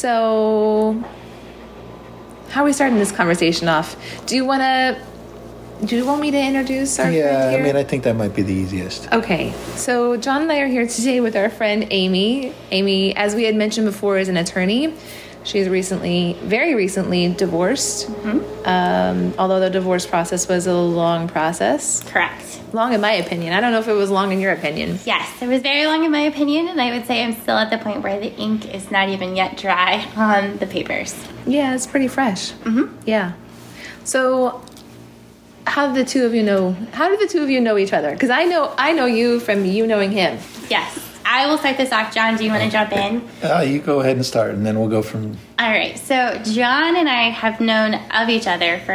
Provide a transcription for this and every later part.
So, how are we starting this conversation off? Do you want to? Do you want me to introduce our Yeah, I mean, I think that might be the easiest. Okay, so John and I are here today with our friend Amy. Amy, as we had mentioned before, is an attorney. She's recently, very recently, divorced. Um, although the divorce process was a long process, Correct. long in my opinion. I don't know if it was long in your opinion. Yes, it was very long in my opinion, and I would say I'm still at the point where the ink is not even yet dry on the papers. Yeah, it's pretty fresh. Mm-hmm. Yeah. So, how did the two of you know? How did the two of you know each other? Because I know I know you from you knowing him. Yes, I will start this off. John, do you want to jump in? Uh, you go ahead and start, and then we'll go from. All right, so John and I have known of each other for,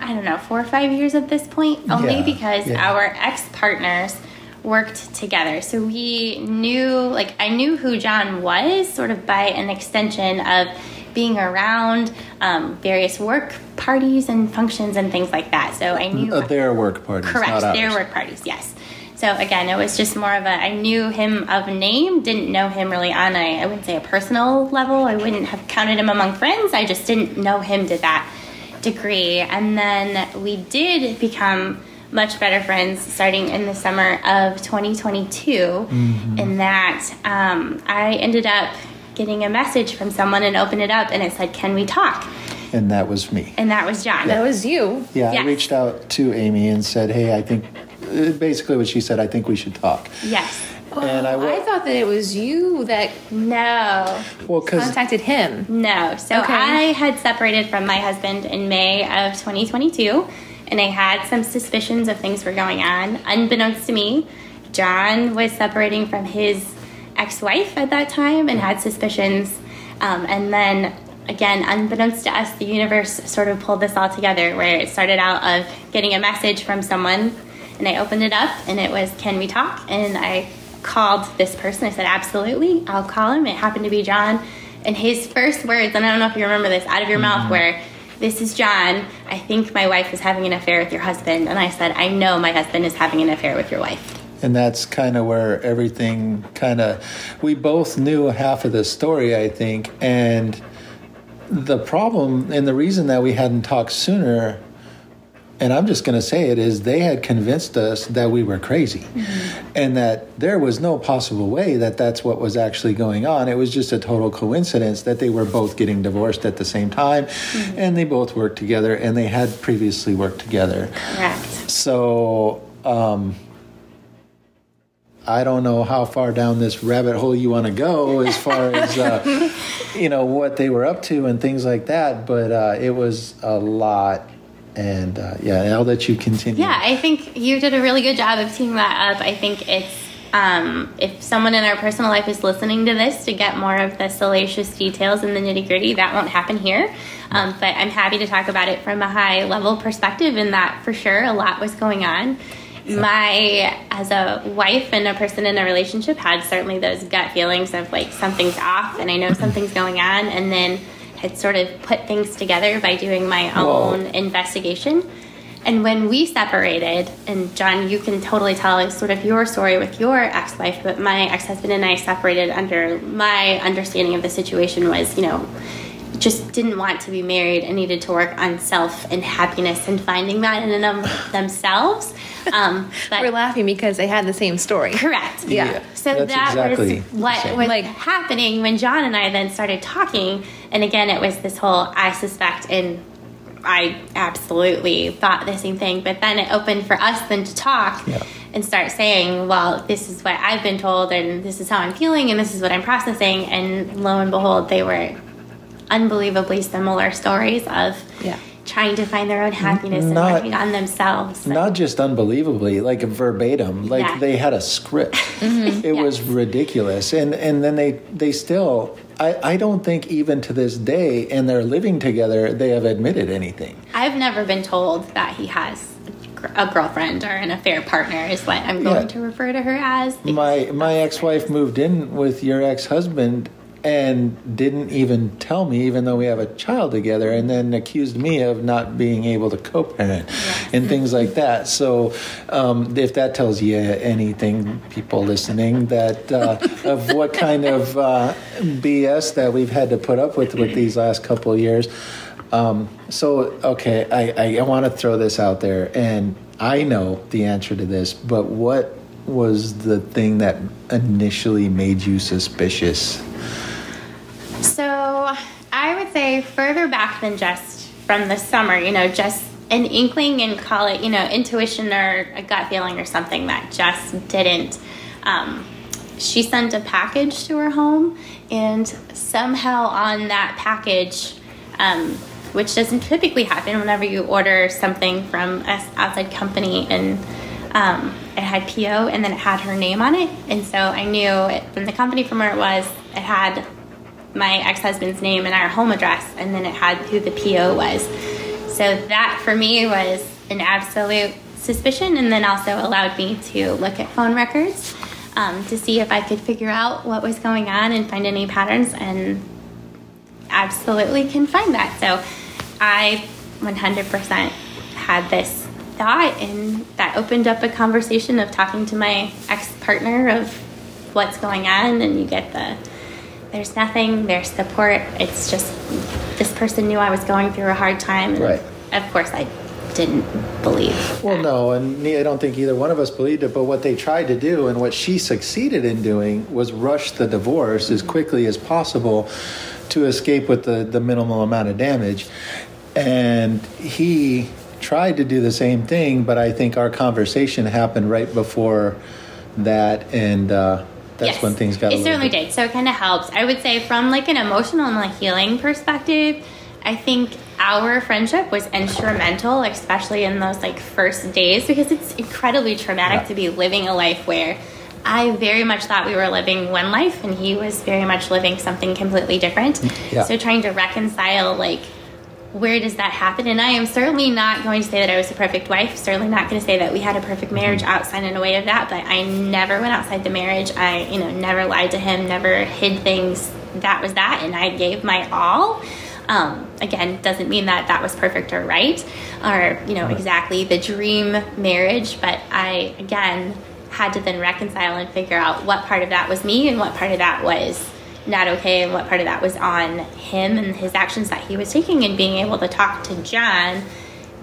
I don't know, four or five years at this point, only Yeah, because yeah. our ex partners worked together. So we knew, like, I knew who John was sort of by an extension of being around um, various work parties and functions and things like that. So I knew. Uh, their work parties, Correct. Their work parties, yes. So again, it was just more of a I knew him of name, didn't know him really on a I wouldn't say a personal level. I wouldn't have counted him among friends. I just didn't know him to that degree. And then we did become much better friends starting in the summer of 2022. Mm-hmm. In that um, I ended up getting a message from someone and opened it up and it said, "Can we talk?" And that was me. And that was John. That was you. Yeah, Yes. I reached out to Amy and said, "Hey, I think." Basically, what she said, I think we should talk. yes. and I, I thought that it was you that No. well, contacted him. No. So Okay. I had separated from my husband in May of 2022, and I had some suspicions of things were going on. Unbeknownst to me, John was separating from his ex wife at that time and had suspicions. Um, and then, again, unbeknownst to us, the universe sort of pulled this all together where it started out of getting a message from someone, and I opened it up, and it was, Can we talk? And I called this person. I said, Absolutely, I'll call him. It happened to be John. And his first words, and I don't know if you remember this, out of your mouth mm-hmm. were, This is John. I think my wife is having an affair with your husband. And I said, I know my husband is having an affair with your wife. and that's kind of where everything kind of we both knew half of the story i think and the problem and the reason that we hadn't talked sooner and i'm just going to say it is they had convinced us that we were crazy. And that there was no possible way that that's what was actually going on. It was just a total coincidence that they were both getting divorced at the same time. And they both worked together and they had previously worked together. Correct. so um, I don't know how far down this rabbit hole you want to go as far as uh, you know what they were up to and things like that, but uh, it was a lot. And uh, yeah, I'll let you continue. Yeah, I think you did a really good job of teeing that up. I think it's um, if someone in our personal life is listening to this to get more of the salacious details and the nitty gritty, that won't happen here. Um, but I'm happy to talk about it from a high level perspective, in that for sure a lot was going on. My, as a wife and a person in a relationship, had certainly those gut feelings of like something's off and I know something's going on, and then had sort of put things together by doing my Whoa. own investigation. And when we separated, and John, you can totally tell sort of your story with your ex wife, but my ex husband and I separated under my understanding of the situation was, you know, just didn't want to be married and needed to work on self and happiness and finding that in and of themselves. Um, but We're laughing because they had the same story. Correct. Yeah. So That's that exactly was what was Like- happening when John and I then started talking. And again, it was this whole I suspect and I absolutely thought the same thing. But then it opened for us then to talk Yeah. and start saying, well, this is what I've been told and this is how I'm feeling and this is what I'm processing. And lo and behold, they were unbelievably similar stories of Yeah. trying to find their own happiness and working on themselves. Not just unbelievably, like verbatim, like Yeah. they had a script. Mm-hmm. It was ridiculous, and and then they they still. I, I don't think even to this day, and they're living together, they have admitted anything. I've never been told that he has a girlfriend or an affair partner is what I'm going Yeah. to refer to her as. My my ex wife moved in with your ex husband, and didn't even tell me, even though we have a child together, and then accused me of not being able to co parent and things like that. So, um, if that tells you anything, people listening, that uh, of what kind of uh, BS that we've had to put up with with these last couple of years. Um, so, okay, I, I, I want to throw this out there, and I know the answer to this, but what was the thing that initially made you suspicious? So I would say further back than just from the summer, you know, just an inkling and call it, you know, intuition or a gut feeling or something that just didn't. Um, she sent a package to her home, and somehow on that package, um, which doesn't typically happen whenever you order something from an outside company, and um, it had PO and then it had her name on it. And so I knew it, from the company from where it was, it had my ex husband's name and our home address, and then it had who the PO was. So that for me was an absolute suspicion, and then also allowed me to look at phone records um, to see if I could figure out what was going on and find any patterns, and absolutely can find that. So I 100% had this thought, and that opened up a conversation of talking to my ex partner of what's going on, and you get the there's nothing, there's support. It's just this person knew I was going through a hard time. And Right. Of course, I didn't believe. Well, that. no, and I don't think either one of us believed it. But what they tried to do, and what she succeeded in doing, was rush the divorce as quickly as possible to escape with the, the minimal amount of damage. And he tried to do the same thing, but I think our conversation happened right before that, and uh, that's Yes, when things got. It certainly bit- did. So it kind of helps. I would say from like an emotional and like healing perspective, I think our friendship was instrumental, especially in those like first days, because it's incredibly traumatic Yeah. to be living a life where I very much thought we were living one life and he was very much living something completely different. Yeah. So trying to reconcile like where does that happen? And I am certainly not going to say that I was a perfect wife. Certainly not going to say that we had a perfect marriage outside and away of that. But I never went outside the marriage. I, you know, never lied to him. Never hid things. That was that, and I gave my all. Um, again, doesn't mean that that was perfect or right, or you know exactly the dream marriage. But I again had to then reconcile and figure out what part of that was me and what part of that was not okay and what part of that was on him and his actions that he was taking and being able to talk to John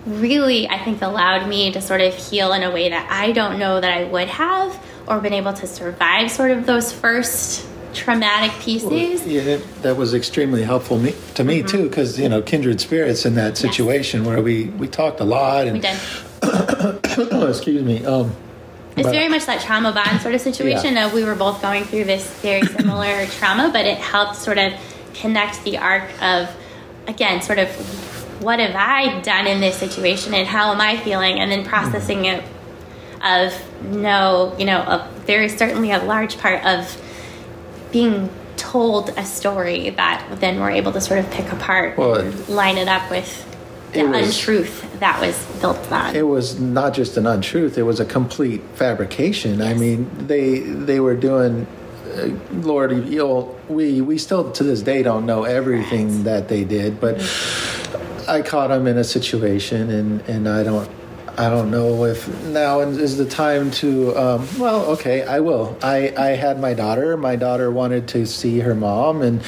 really I think allowed me to sort of heal in a way that I don't know that I would have or been able to survive sort of those first traumatic pieces. Yeah, that was extremely helpful me, to me Mm-hmm. too, because you know, kindred spirits in that situation where we we talked a lot and We did. excuse me. Um, It's but- very much that trauma bond sort of situation. Of we were both going through this very similar trauma, but it helped sort of connect the arc of, again, sort of what have I done in this situation and how am I feeling, and then mm-hmm. processing it of no, you know, a, there is certainly a large part of being told a story that then we're able to sort of pick apart Well, and line it up with the was- untruth that was built on. it was not just an untruth; it was a complete fabrication. I mean, they they were doing. Uh, Lord, we we still to this day don't know everything Right. that they did, but I caught them in a situation, and and I don't. I don't know if now is the time to. Um, well, okay, I will. I, I had my daughter. My daughter wanted to see her mom, and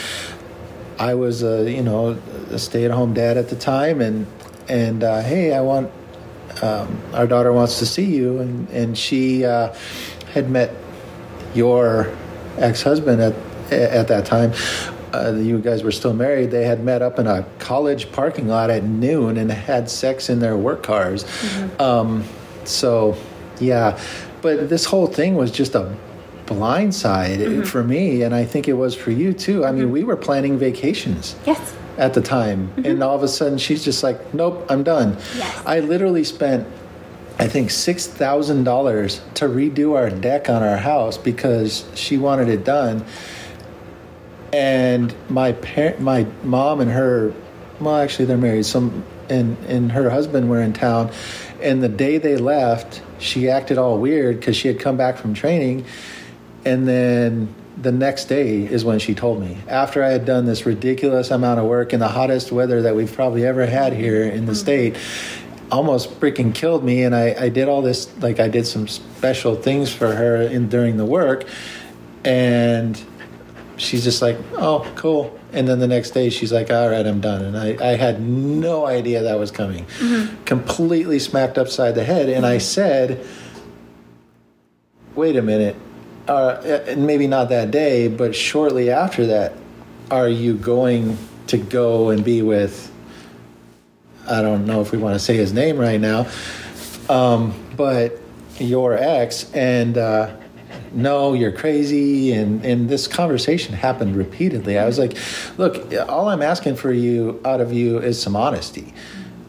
I was a you know a stay at home dad at the time, and and uh, hey, I want um, our daughter wants to see you, and and she uh, had met your ex husband at at that time. Uh, you guys were still married. They had met up in a college parking lot at noon and had sex in their work cars. Um, so, yeah, but this whole thing was just a blindside mm-hmm. for me, and I think it was for you too. I mean, mm-hmm. we were planning vacations yes. at the time, mm-hmm. and all of a sudden she's just like, "Nope, I'm done." Yes. I literally spent, I think, six thousand dollars to redo our deck on our house because she wanted it done. And my parent, my mom and her, well, actually they're married. Some and and her husband were in town, and the day they left, she acted all weird because she had come back from training, and then the next day is when she told me. After I had done this ridiculous amount of work in the hottest weather that we've probably ever had here in the mm-hmm. state, almost freaking killed me. And I, I did all this, like I did some special things for her in during the work, and she's just like, "Oh, cool." And then the next day, she's like, "All right, I'm done." And I, I had no idea that was coming. Mm-hmm. Completely smacked upside the head. And I said, "Wait a minute." Uh, and maybe not that day, but shortly after that, are you going to go and be with? I don't know if we want to say his name right now, um, but your ex and. Uh, no, you're crazy. And, and this conversation happened repeatedly. I was like, look, all I'm asking for you out of you is some honesty.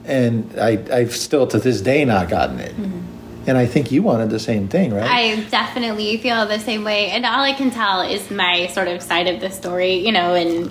And I, I've still to this day not gotten it. And I think you wanted the same thing, right? I definitely feel the same way. And all I can tell is my sort of side of the story, you know, and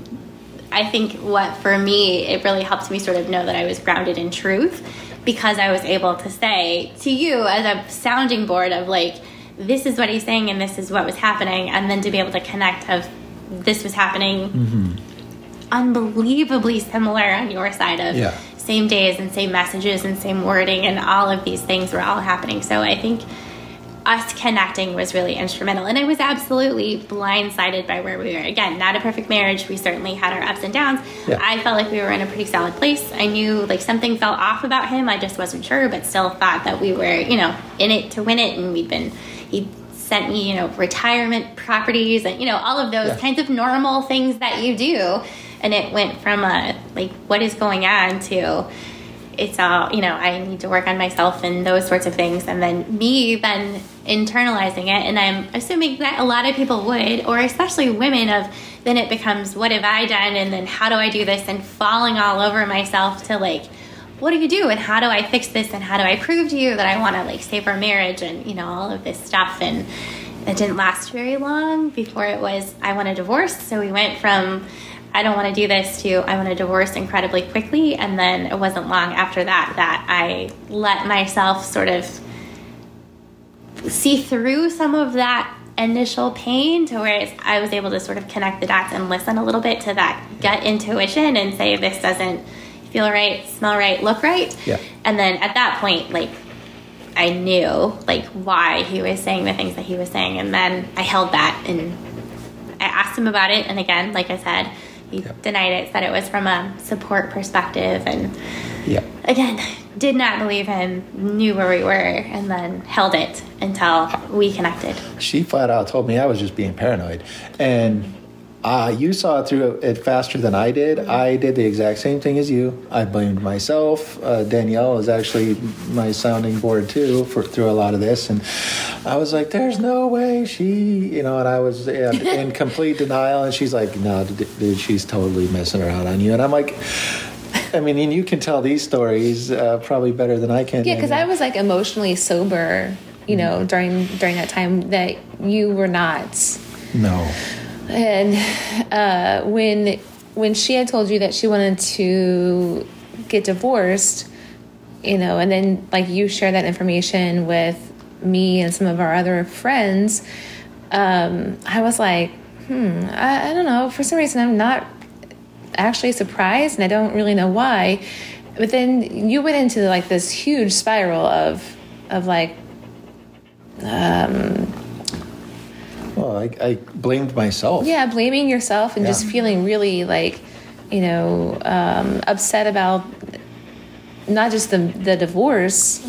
I think what for me, it really helped me sort of know that I was grounded in truth because I was able to say to you as a sounding board of like, this is what he's saying and this is what was happening. And then to be able to connect of this was happening mm-hmm. unbelievably similar on your side of Yeah. Same days and same messages and same wording and all of these things were all happening. So I think us connecting was really instrumental. And I was absolutely blindsided by where we were. Again, not a perfect marriage. We certainly had our ups and downs. Yeah. I felt like we were in a pretty solid place. I knew like something felt off about him. I just wasn't sure, but still thought that we were, you know, in it to win it. And we'd been, he sent me, you know, retirement properties and, you know, all of those Yeah. kinds of normal things that you do. And it went from a, like, what is going on to, it's all you know i need to work on myself and those sorts of things. And then me then internalizing it and i'm assuming that a lot of people would or especially women of then it becomes what have i done? And then how do i do this? And falling all over myself to like what do you do? And how do i fix this? And how do i prove to you that i want to like save our marriage? And you know all of this stuff. And it didn't last very long before it was i want a divorce. So we went from I don't want to do this to I want to divorce incredibly quickly. And then it wasn't long after that that I let myself sort of see through some of that initial pain to where it's, I was able to sort of connect the dots and listen a little bit to that gut intuition and say, this doesn't feel right, smell right, look right. Yeah. And then at that point, like, I knew like why he was saying the things that he was saying, and then I held that and I asked him about it, and again, like I said, he Yeah. denied it, said it was from a support perspective, and yeah. again, did not believe him, knew where we were, and then held it until we connected. She flat out told me I was just being paranoid. And uh, you saw it through it faster than I did. I did the exact same thing as you. I blamed myself. Uh, Danielle is actually my sounding board too for through a lot of this, and I was like, "There's no way she," you know, and I was in, in complete denial. And she's like, "No, d- dude, she's totally messing around on you." And I'm like. I mean, and you can tell these stories uh, probably better than I can. Yeah, because I was like emotionally sober, you know, during during that time that you were not. no. And uh, when when she had told you that she wanted to get divorced, you know, and then like you share that information with me and some of our other friends, um, I was like, hmm, I, I don't know. For some reason, I'm not actually surprised, and I don't really know why. But then you went into like this huge spiral of of like I, I blamed myself. yeah blaming yourself and just feeling really like you know um, upset about not just the the divorce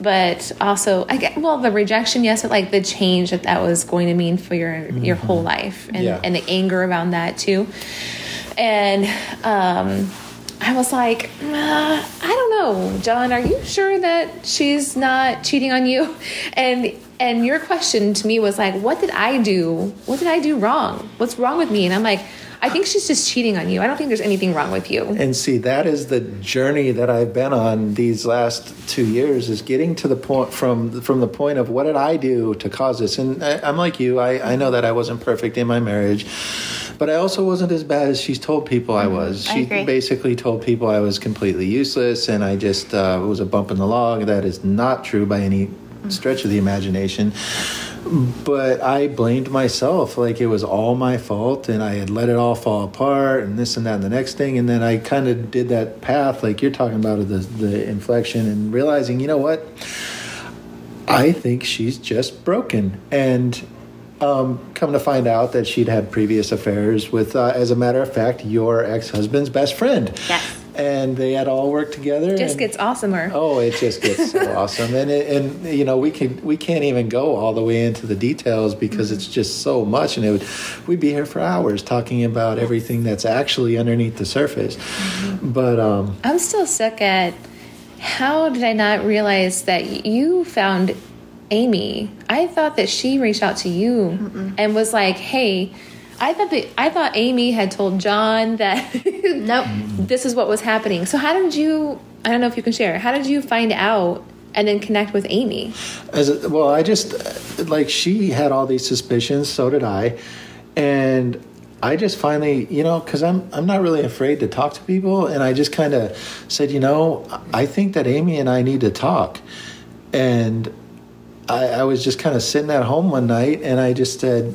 but also I get well the rejection yes but like the change that that was going to mean for your your whole life and Yeah. and the anger around that too and um I was like, uh, I don't know, John. Are you sure that she's not cheating on you? And and your question to me was like, what did I do? What did I do wrong? What's wrong with me? And I'm like, I think she's just cheating on you. I don't think there's anything wrong with you. And see, that is the journey that I've been on these last two years is getting to the point from from the point of what did I do to cause this? And I, I'm like you, I, I know that I wasn't perfect in my marriage, but I also wasn't as bad as she's told people I was. I She agree. basically told people I was completely useless and I just uh, was a bump in the log. That is not true by any stretch of the imagination. but I blamed myself. Like it was all my fault, and I had let it all fall apart, and this and that, and the next thing. And then I kind of did that path, like you're talking about, the the inflection, and realizing, you know what? I think she's just broken, and um, come to find out that she'd had previous affairs with, uh, as a matter of fact, your ex husband's best friend. Yes. And they had all worked together. It just and- gets awesomer. Oh, it just gets so awesome, and it, and you know we can we can't even go all the way into the details because it's just so much, and it would we'd be here for hours talking about everything that's actually underneath the surface. But um, I'm still stuck at how did I not realize that you found Amy? I thought that she reached out to you and was like, "Hey, I thought that I thought Amy had told John that Nope. this is what was happening." So how did you? I don't know if you can share. How did you find out and then connect with Amy? as a, well, I just like she had all these suspicions, so did I, and I just finally, you know, because I'm I'm not really afraid to talk to people, and I just kind of said, you know, I think that Amy and I need to talk, and I, I was just kind of sitting at home one night, and I just said,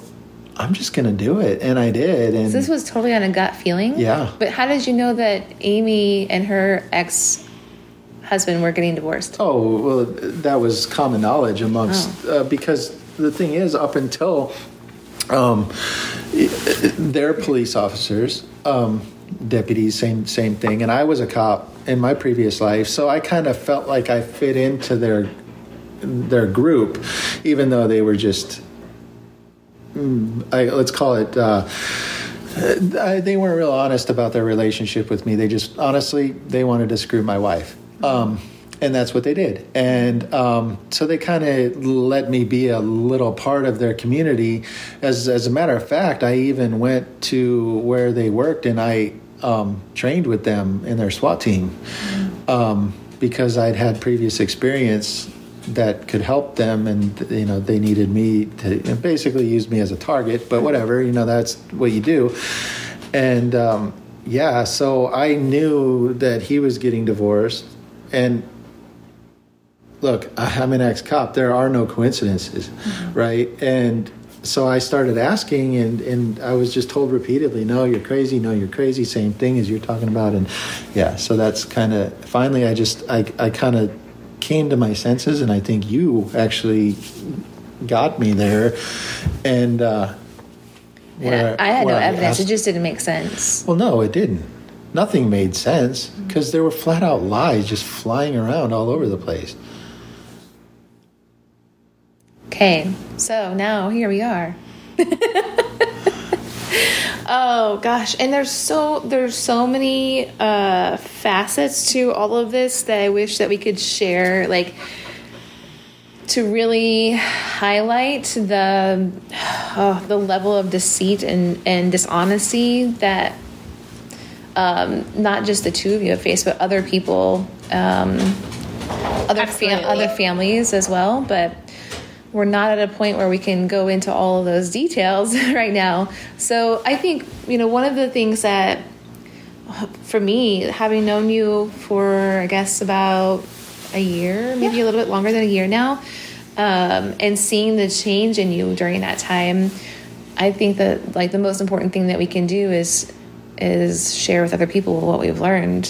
I'm just gonna do it, and I did, and This was totally on a gut feeling. Yeah. But how did you know that Amy and her ex husband were getting divorced? Oh well, that was common knowledge amongst uh, because the thing is, up until um, they're police officers, um, deputies, same same thing, and I was a cop in my previous life, so I kind of felt like I fit into their their group, even though they were just I, let's call it. Uh, I, they weren't real honest about their relationship with me. They just honestly they wanted to screw my wife, um, and that's what they did. And um, so they kind of let me be a little part of their community. As as a matter of fact, I even went to where they worked and I um, trained with them in their SWAT team um, because I'd had previous experience that could help them and you know they needed me to and basically use me as a target but whatever you know that's what you do. And um, yeah so i knew that he was getting divorced. And look i'm an ex-cop. There are no coincidences right? And so i started asking and, and i was just told repeatedly no you're crazy. No you're crazy. Same thing as you're talking about. And yeah so that's kind of finally i just i, I kind of came to my senses and i think you actually got me there and uh where- I had no where evidence. asked- it just didn't make sense. well, no, it didn't. Nothing made sense because there were flat out lies just flying around all over the place. Okay, so now here we are. oh gosh, and there's so there's so many uh, facets to all of this that I wish that we could share, like to really highlight the oh, the level of deceit and and dishonesty that um, not just the two of you have faced, but other people, um, other fam- other families as well. But we're not at a point where we can go into all of those details right now. So I think you know one of the things that for me, having known you for I guess about a year, maybe a little bit longer than a year now, um, and seeing the change in you during that time, I think that like the most important thing that we can do is is share with other people what we've learned,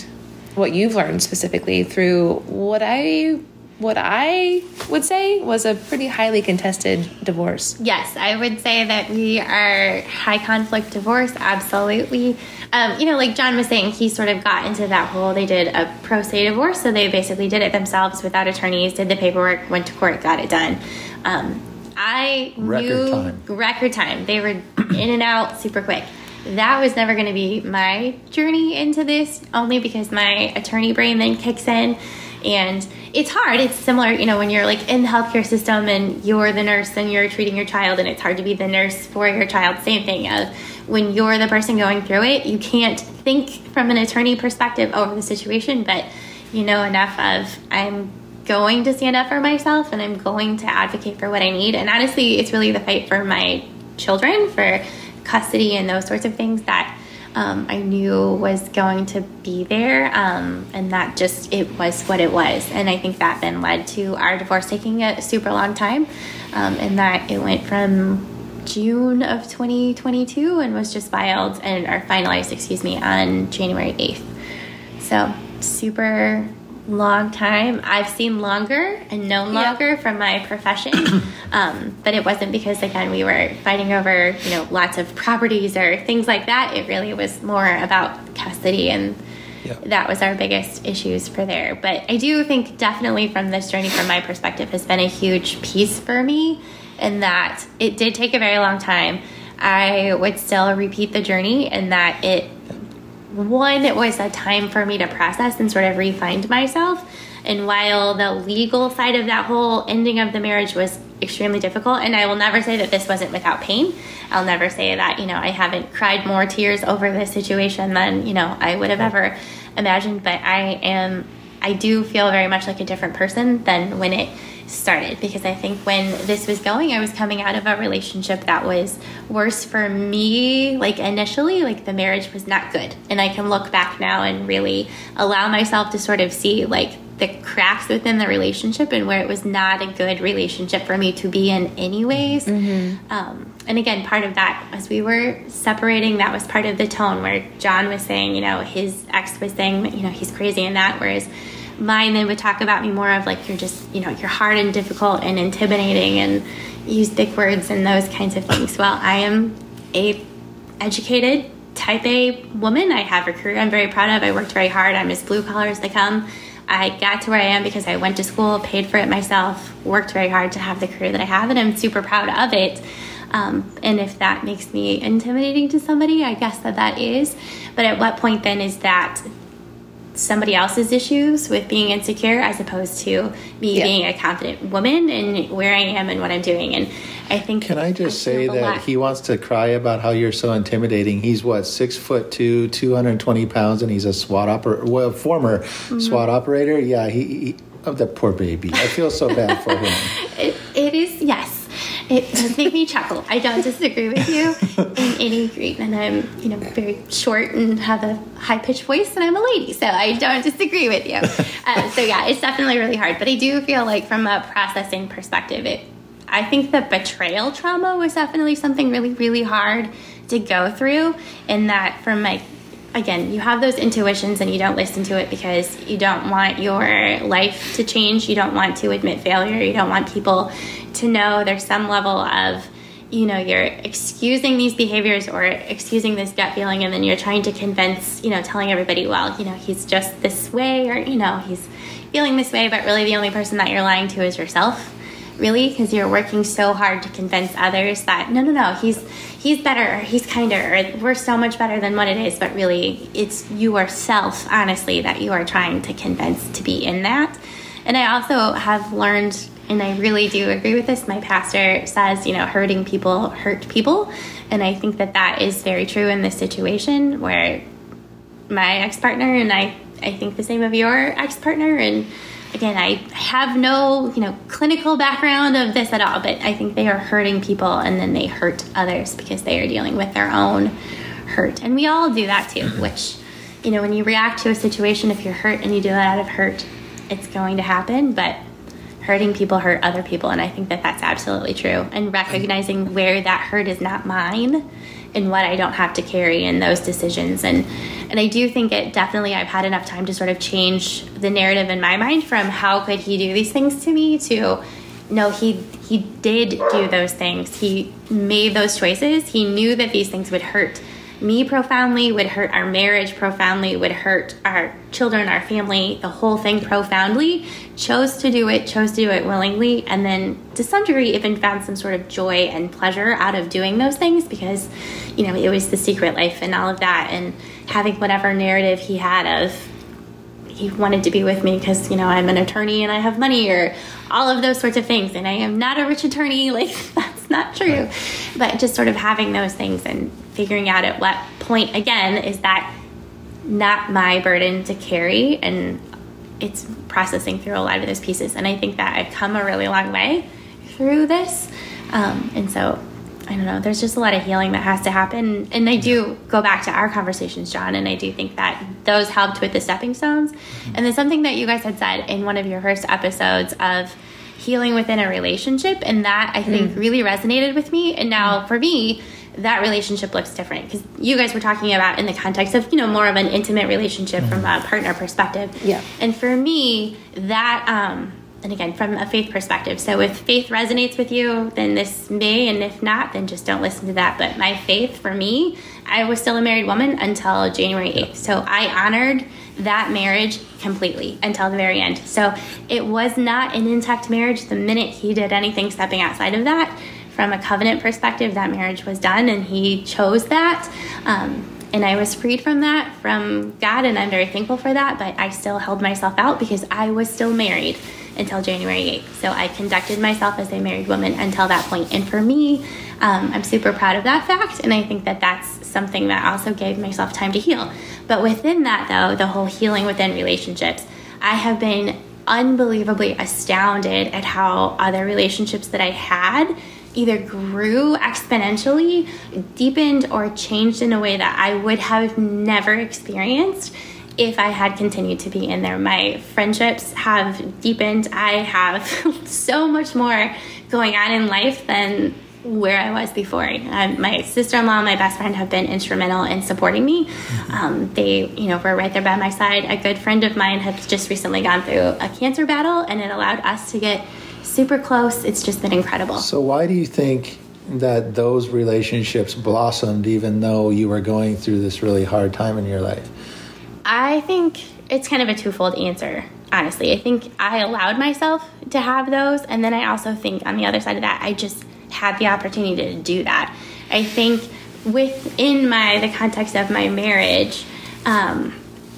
what you've learned specifically through what I what I would say was a pretty highly contested divorce. Yes, I would say that we are high conflict divorce, absolutely. Um, you know, like John was saying, he sort of got into that whole, they did a pro se divorce, so they basically did it themselves without attorneys, did the paperwork, went to court, got it done. Um, I Record knew time. record time. They were in and out super quick. That was never going to be my journey into this, only because my attorney brain then kicks in. And it's hard. It's similar, you know, when you're like in the healthcare system and you're the nurse and you're treating your child, and it's hard to be the nurse for your child. Same thing. Of when you're the person going through it, you can't think from an attorney perspective over the situation, but you know enough of I'm going to stand up for myself and I'm going to advocate for what I need. And honestly, it's really the fight for my children, for custody and those sorts of things that um, I knew was going to be there, um, and that just it was what it was. And I think that then led to our divorce taking a super long time, um, and that it went from June of 2022 and was just filed and or finalized, excuse me, on January 8th. So super long time. I've seen longer and known longer yeah. from my profession, um, but it wasn't because again we were fighting over you know lots of properties or things like that. It really was more about custody and. Yeah. That was our biggest issues for there. But I do think definitely from this journey, from my perspective, has been a huge piece for me in that it did take a very long time. I would still repeat the journey and that it one, it was a time for me to process and sort of refind myself. And while the legal side of that whole ending of the marriage was extremely difficult, and I will never say that this wasn't without pain. I'll never say that, you know, I haven't cried more tears over this situation than, you know, I would have ever imagined. But I am, I do feel very much like a different person than when it started because I think when this was going, I was coming out of a relationship that was worse for me. Like initially, like the marriage was not good. And I can look back now and really allow myself to sort of see like the cracks within the relationship and where it was not a good relationship for me to be in, anyways. Mm-hmm. Um, and again, part of that, as we were separating, that was part of the tone where John was saying, you know, his ex was saying, you know, he's crazy in that, whereas mine then would talk about me more of like you're just you know you're hard and difficult and intimidating and use thick words and those kinds of things. Well i am a educated type a woman. I have a career i'm very proud of. I worked very hard. I'm as blue collar as they come i got to where i am because i went to school paid for it myself worked very hard to have the career that i have and i'm super proud of it. Um, and if that makes me intimidating to somebody i guess that that is. But at what point then is that somebody else's issues with being insecure as opposed to me yeah. being a confident woman and where I am and what I'm doing. And I think. Can I just I say that lot. he wants to cry about how you're so intimidating? He's what six foot two, 220 pounds, and he's a SWAT operator, well, former mm-hmm. SWAT operator. Yeah, he, he oh, that poor baby. I feel so bad for him. it, it is yes it does make me chuckle. I don't disagree with you in any degree. And I'm, you know, very short and have a high pitched voice, and I'm a lady, so I don't disagree with you. Uh, so yeah, it's definitely really hard. But I do feel like from a processing perspective, it. I think the betrayal trauma was definitely something really, really hard to go through. In that, from my again, you have those intuitions and you don't listen to it because you don't want your life to change. You don't want to admit failure. You don't want people to know there's some level of you know you're excusing these behaviors or excusing this gut feeling and then you're trying to convince you know telling everybody well you know he's just this way or you know he's feeling this way but really the only person that you're lying to is yourself really because you're working so hard to convince others that no no no he's he's better he's kinder we're so much better than what it is but really it's yourself honestly that you are trying to convince to be in that and i also have learned and I really do agree with this. My pastor says, you know, hurting people hurt people. And I think that that is very true in this situation where my ex partner, and I, I think the same of your ex partner. And again, I have no, you know, clinical background of this at all, but I think they are hurting people and then they hurt others because they are dealing with their own hurt. And we all do that too, mm-hmm. which, you know, when you react to a situation, if you're hurt and you do it out of hurt, it's going to happen. But hurting people hurt other people and i think that that's absolutely true and recognizing where that hurt is not mine and what i don't have to carry in those decisions. And and i do think it definitely i've had enough time to sort of change the narrative in my mind from how could he do these things to me to no he he did do those things. He made those choices. He knew that these things would hurt me profoundly, would hurt our marriage profoundly, would hurt our children, our family, the whole thing profoundly, chose to do it, chose to do it willingly, and then to some degree even found some sort of joy and pleasure out of doing those things because, you know, it was the secret life and all of that, and having whatever narrative he had of he wanted to be with me because you know I'm an attorney and I have money or all of those sorts of things and I am not a rich attorney like that's not true. But just sort of having those things and figuring out at what point again is that not my burden to carry and it's processing through a lot of those pieces and i think that i've come a really long way through this um, and so I don't know, there's just a lot of healing that has to happen. And I do go back to our conversations, John, and I do think that those helped with the stepping stones. Mm-hmm. And then something that you guys had said in one of your first episodes of healing within a relationship, and that I think mm-hmm. really resonated with me. And now for me, that relationship looks different. Because you guys were talking about in the context of you know more of an intimate relationship mm-hmm. from a partner perspective. Yeah. And for me that um and again from a faith perspective. So if faith resonates with you then this may and if not then just don't listen to that. But my faith for me i was still a married woman until january 8th so i honored that marriage completely until the very end. So it was not an intact marriage the minute he did anything stepping outside of that from a covenant perspective, that marriage was done and he chose that. Um, and I was freed from that from God, and I'm very thankful for that. But I still held myself out because I was still married until January 8th. So I conducted myself as a married woman until that point. And for me, um, I'm super proud of that fact. And I think that that's something that also gave myself time to heal. But within that, though, the whole healing within relationships, I have been unbelievably astounded at how other relationships that I had either grew exponentially, deepened, or changed in a way that I would have never experienced if I had continued to be in there. My friendships have deepened. I have so much more going on in life than where I was before. Um, my sister-in-law and my best friend have been instrumental in supporting me. Um, they, you know, were right there by my side. A good friend of mine has just recently gone through a cancer battle, and it allowed us to get super close. It's just been incredible. So, why do you think that those relationships blossomed even though you were going through this really hard time in your life? I think it's kind of a twofold answer, honestly. I think I allowed myself to have those, and then I also think on the other side of that, I just had the opportunity to do that. I think within my the context of my marriage, um,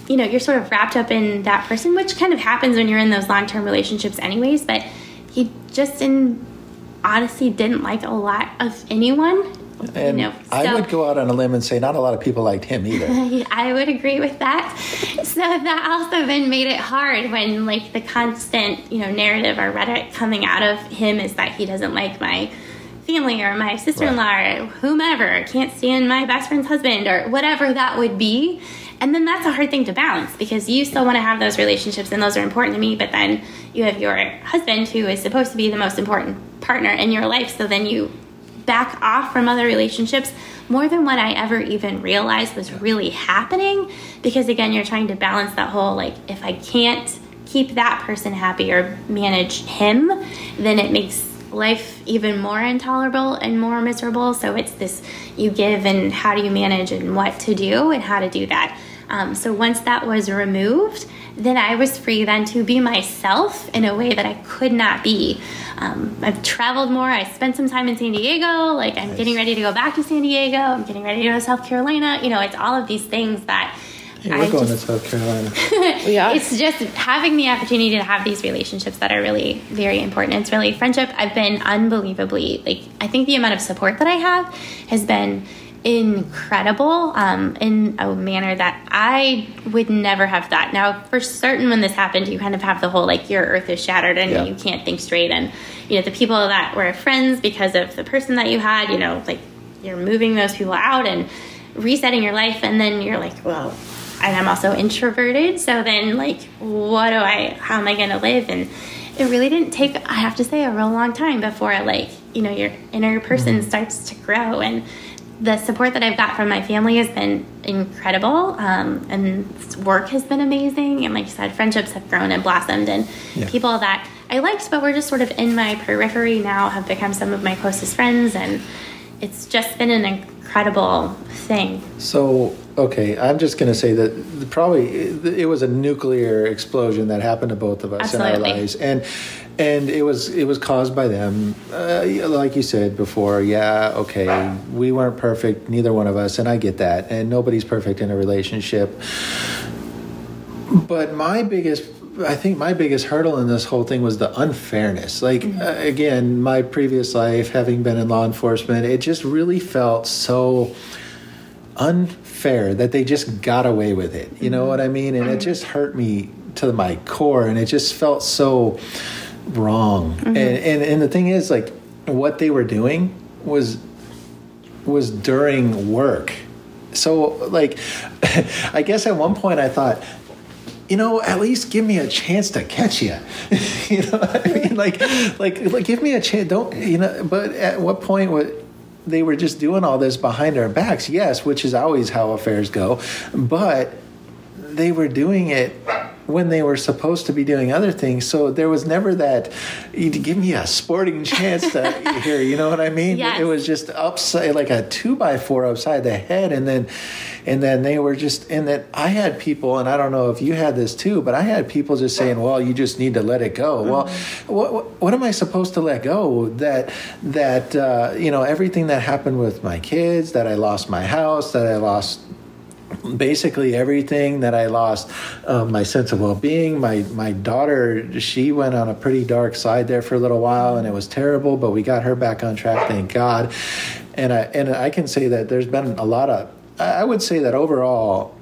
you know, you're sort of wrapped up in that person, which kind of happens when you're in those long term relationships, anyways. But he just in honesty didn't like a lot of anyone. And you know, so, I would go out on a limb and say not a lot of people liked him either. I would agree with that. So that also then made it hard when like the constant, you know, narrative or rhetoric coming out of him is that he doesn't like my family or my sister-in-law right. or whomever, can't stand my best friend's husband or whatever that would be. And then that's a hard thing to balance because you still want to have those relationships and those are important to me, but then you have your husband who is supposed to be the most important partner in your life. So then you back off from other relationships more than what I ever even realized was really happening. Because again, you're trying to balance that whole like, if I can't keep that person happy or manage him, then it makes life even more intolerable and more miserable. So it's this you give and how do you manage and what to do and how to do that. Um, so once that was removed, then I was free then to be myself in a way that I could not be. Um, I've traveled more. I spent some time in San Diego. Like I'm nice. getting ready to go back to San Diego. I'm getting ready to go to South Carolina. You know, it's all of these things that. Hey, we're I going just, to South Carolina. yeah. It's just having the opportunity to have these relationships that are really very important. It's really friendship. I've been unbelievably like I think the amount of support that I have has been incredible um, in a manner that I would never have thought. Now, for certain, when this happened, you kind of have the whole like your earth is shattered and yeah. you can't think straight. And, you know, the people that were friends because of the person that you had, you know, like you're moving those people out and resetting your life. And then you're like, well, and I'm also introverted. So then, like, what do I, how am I going to live? And it really didn't take, I have to say, a real long time before, like, you know, your inner person mm-hmm. starts to grow. And, the support that I've got from my family has been incredible, um, and work has been amazing. And like you said, friendships have grown and blossomed, and yeah. people that I liked but were just sort of in my periphery now have become some of my closest friends, and it's just been an incredible thing. So, okay, I'm just going to say that probably it was a nuclear explosion that happened to both of us Absolutely. in our lives, and and it was it was caused by them uh, like you said before yeah okay we weren't perfect neither one of us and i get that and nobody's perfect in a relationship but my biggest i think my biggest hurdle in this whole thing was the unfairness like mm-hmm. uh, again my previous life having been in law enforcement it just really felt so unfair that they just got away with it you know mm-hmm. what i mean and it mm-hmm. just hurt me to my core and it just felt so wrong. Mm-hmm. And, and and the thing is, like, what they were doing was was during work. So, like, I guess at one point I thought, you know, at least give me a chance to catch you. you know, I mean, like, like, like, give me a chance. Don't you know? But at what point what they were just doing all this behind our backs? Yes, which is always how affairs go. But they were doing it when they were supposed to be doing other things. So there was never that, give me a sporting chance to here, you know what I mean? Yes. It was just upside, like a two by four upside the head. And then, and then they were just, and then I had people, and I don't know if you had this too, but I had people just saying, well, you just need to let it go. Well, what, what, what am I supposed to let go? That, that, uh, you know, everything that happened with my kids, that I lost my house, that I lost basically everything that I lost um, my sense of well-being my my daughter she went on a pretty dark side there for a little while and it was terrible but we got her back on track thank God. And I and I can say that there's been a lot of I would say that overall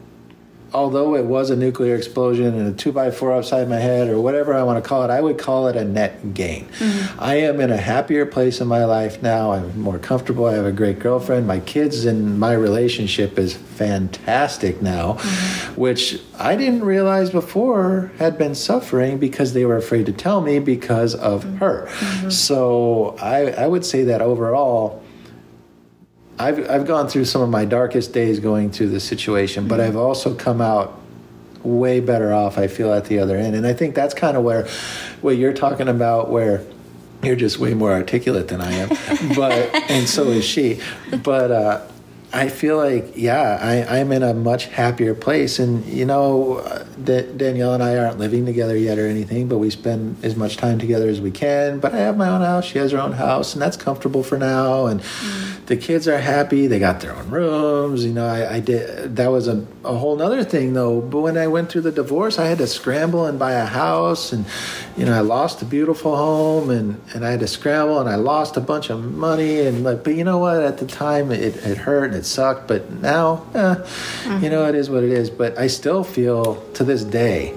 although it was a nuclear explosion and a two by four upside my head or whatever I want to call it, I would call it a net gain. Mm-hmm. I am in a happier place in my life now. I'm more comfortable. I have a great girlfriend. My kids and my relationship is fantastic now, mm-hmm. which I didn't realize before had been suffering because they were afraid to tell me because of mm-hmm. her. Mm-hmm. So I, I would say that overall, I've I've gone through some of my darkest days going through this situation, mm-hmm. but I've also come out way better off. I feel at the other end, and I think that's kind of where what you're talking about, where you're just way more articulate than I am, but and so is she. But uh, I feel like yeah, I, I'm in a much happier place, and you know, Danielle and I aren't living together yet or anything, but we spend as much time together as we can. But I have my own house; she has her own house, and that's comfortable for now, and. Mm the kids are happy. They got their own rooms. You know, I, I did. That was a, a whole other thing, though. But when I went through the divorce, I had to scramble and buy a house, and you know, I lost a beautiful home, and and I had to scramble, and I lost a bunch of money, and like. But you know what? At the time, it, it hurt it sucked. But now, eh, mm-hmm. you know, it is what it is. But I still feel to this day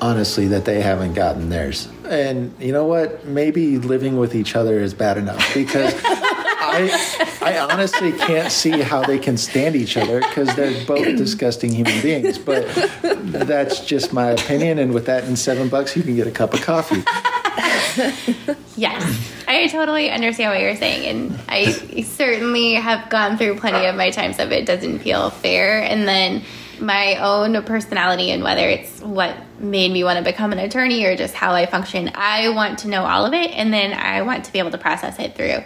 honestly that they haven't gotten theirs. And you know what? Maybe living with each other is bad enough because I, I honestly can't see how they can stand each other because they're both disgusting human beings. But that's just my opinion. And with that and seven bucks, you can get a cup of coffee. yes, I totally understand what you're saying, and I certainly have gone through plenty of my times of it doesn't feel fair, and then my own personality and whether it's what made me want to become an attorney or just how I function. I want to know all of it and then I want to be able to process it through.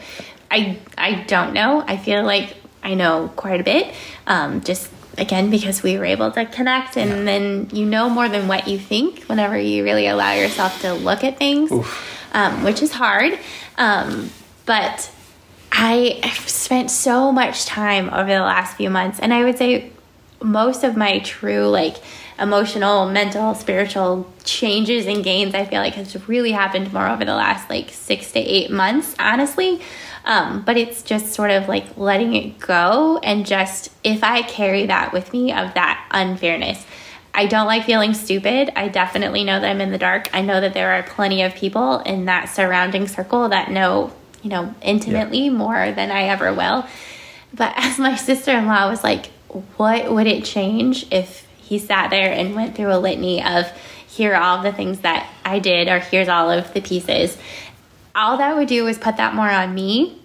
I I don't know. I feel like I know quite a bit. Um, just again because we were able to connect, and then you know more than what you think whenever you really allow yourself to look at things, um, which is hard. Um, but I spent so much time over the last few months, and I would say most of my true like emotional, mental, spiritual changes and gains I feel like has really happened more over the last like six to eight months, honestly. Um, but it's just sort of like letting it go and just if I carry that with me of that unfairness. I don't like feeling stupid. I definitely know that I'm in the dark. I know that there are plenty of people in that surrounding circle that know, you know, intimately yeah. more than I ever will. But as my sister in law was like, what would it change if he sat there and went through a litany of here are all the things that I did or here's all of the pieces. All that would do is put that more on me.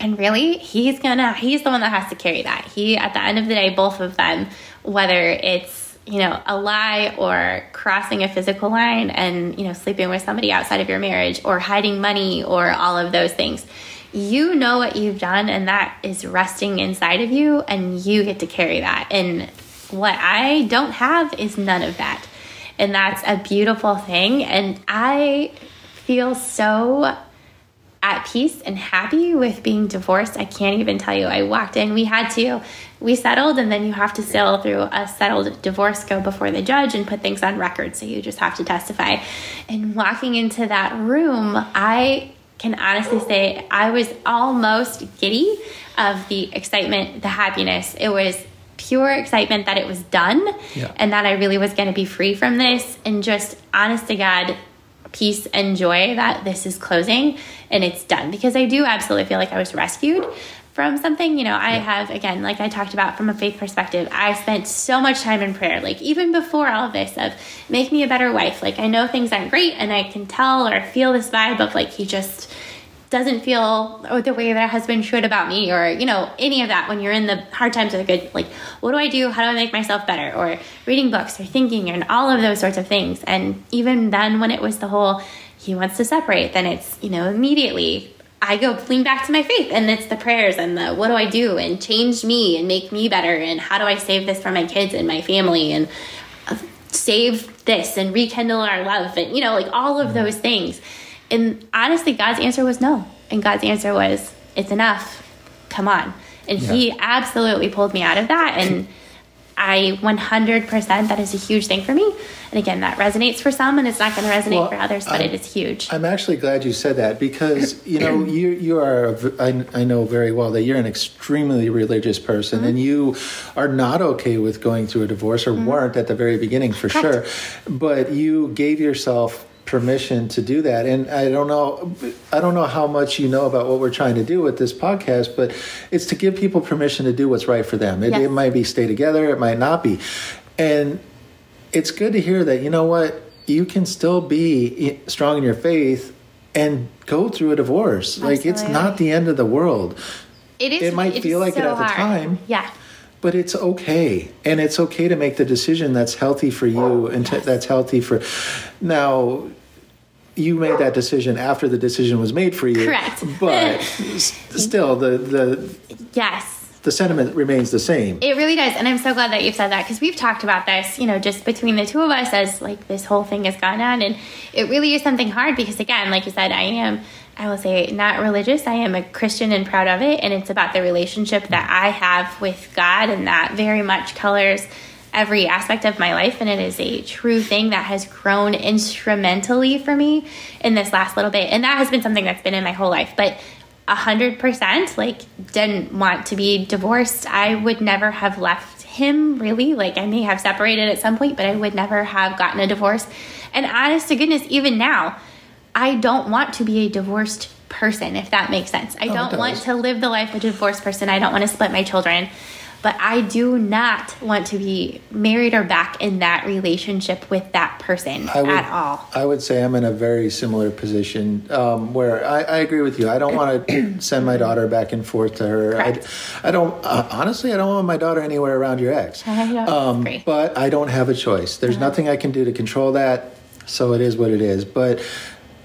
And really, he's gonna he's the one that has to carry that. He at the end of the day, both of them, whether it's you know a lie or crossing a physical line and you know sleeping with somebody outside of your marriage or hiding money or all of those things you know what you've done and that is resting inside of you and you get to carry that and what I don't have is none of that. And that's a beautiful thing. And I feel so at peace and happy with being divorced. I can't even tell you. I walked in, we had to, we settled, and then you have to sail through a settled divorce, go before the judge, and put things on record. So you just have to testify. And walking into that room, I can honestly say I was almost giddy of the excitement, the happiness. It was pure excitement that it was done yeah. and that I really was going to be free from this and just honest to God peace and joy that this is closing and it's done because I do absolutely feel like I was rescued from something, you know, I have, again, like I talked about from a faith perspective, I spent so much time in prayer, like even before all this, of make me a better wife. Like I know things aren't great and I can tell or feel this vibe of like he just doesn't feel the way that a husband should about me or you know any of that when you're in the hard times or the good like what do i do? How do i make myself better? Or reading books or thinking and all of those sorts of things. And even then when it was the whole he wants to separate then it's you know immediately I go lean back to my faith and it's the prayers and the what do I do and change me and make me better and how do I save this for my kids and my family and uh, save this and rekindle our love and you know like all of those things. And honestly God's answer was no. And God's answer was it's enough. Come on. And yeah. he absolutely pulled me out of that and I 100% that is a huge thing for me. And again, that resonates for some and it's not going to resonate well, for others, but I'm, it is huge. I'm actually glad you said that because, you know, you, you are, I, I know very well that you're an extremely religious person mm-hmm. and you are not okay with going through a divorce or mm-hmm. weren't at the very beginning for Correct. sure. But you gave yourself permission to do that and i don't know i don't know how much you know about what we're trying to do with this podcast but it's to give people permission to do what's right for them it, yes. it might be stay together it might not be and it's good to hear that you know what you can still be strong in your faith and go through a divorce Absolutely. like it's not the end of the world it is it might feel like so it at hard. the time yeah but it's okay and it's okay to make the decision that's healthy for you and yes. that's healthy for now you made that decision after the decision was made for you. Correct. But still, the the yes. The sentiment remains the same. It really does, and I'm so glad that you've said that because we've talked about this, you know, just between the two of us as like this whole thing has gone on, and it really is something hard because, again, like you said, I am, I will say, not religious. I am a Christian and proud of it, and it's about the relationship that I have with God, and that very much colors every aspect of my life and it is a true thing that has grown instrumentally for me in this last little bit. And that has been something that's been in my whole life. But a hundred percent like didn't want to be divorced. I would never have left him really. Like i may have separated at some point but i would never have gotten a divorce. And honest to goodness even now i don't want to be a divorced person if that makes sense. I oh, don't want to live the life of a divorced person. I don't want to split my children but I do not want to be married or back in that relationship with that person would, at all. I would say I'm in a very similar position um, where I, I, agree with you. I don't want to send my daughter back and forth to her. I, I, don't, uh, honestly, I don't want my daughter anywhere around your ex. Um, but I don't have a choice. There's uh-huh. nothing I can do to control that. So it is what it is. But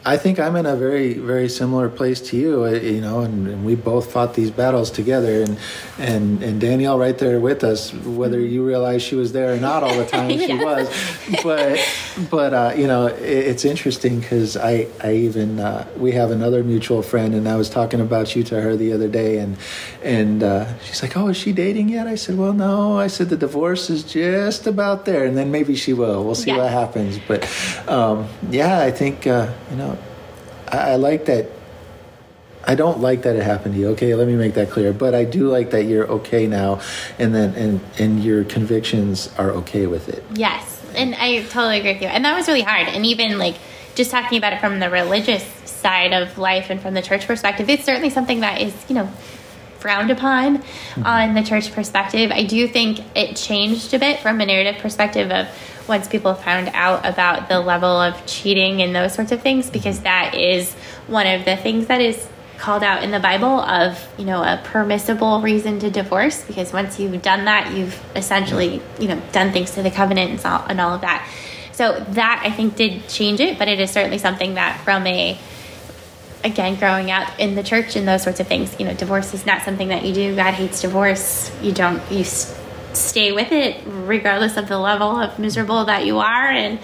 I think I'm in a very, very similar place to you. Uh, you know, and, and, we both fought these battles together, and and and Danielle right there with us. Whether you realize she was there or not all the time, yeah. she was. But but uh, you know, it, it's interesting because I I even uh, we have another mutual friend, and I was talking about you to her the other day, and and uh, she's like, "Oh, is she dating yet?" I said, "Well, no." I said the divorce is just about there, and then maybe she will. We'll see yeah. what happens. But um, yeah, I think uh, you know I, I like that. I don't like that it happened to you. Okay, let me make that clear. But I do like that you're okay now, and then and and your convictions are okay with it. Yes, and I totally agree with you. And that was really hard. And even like just talking about it from the religious side of life and from the church perspective, it's certainly something that is you know frowned upon on the church perspective. I do think it changed a bit from a narrative perspective of once people found out about the level of cheating and those sorts of things, because that is one of the things that is called out in the Bible of, you know, a permissible reason to divorce, because once you've done that, you've essentially, you know, done things to the covenant and all, and all of that. So that I think did change it, but it is certainly something that from a again growing up in the church and those sorts of things you know divorce is not something that you do. God hates divorce. You don't you stay with it regardless of the level of miserable that you are. And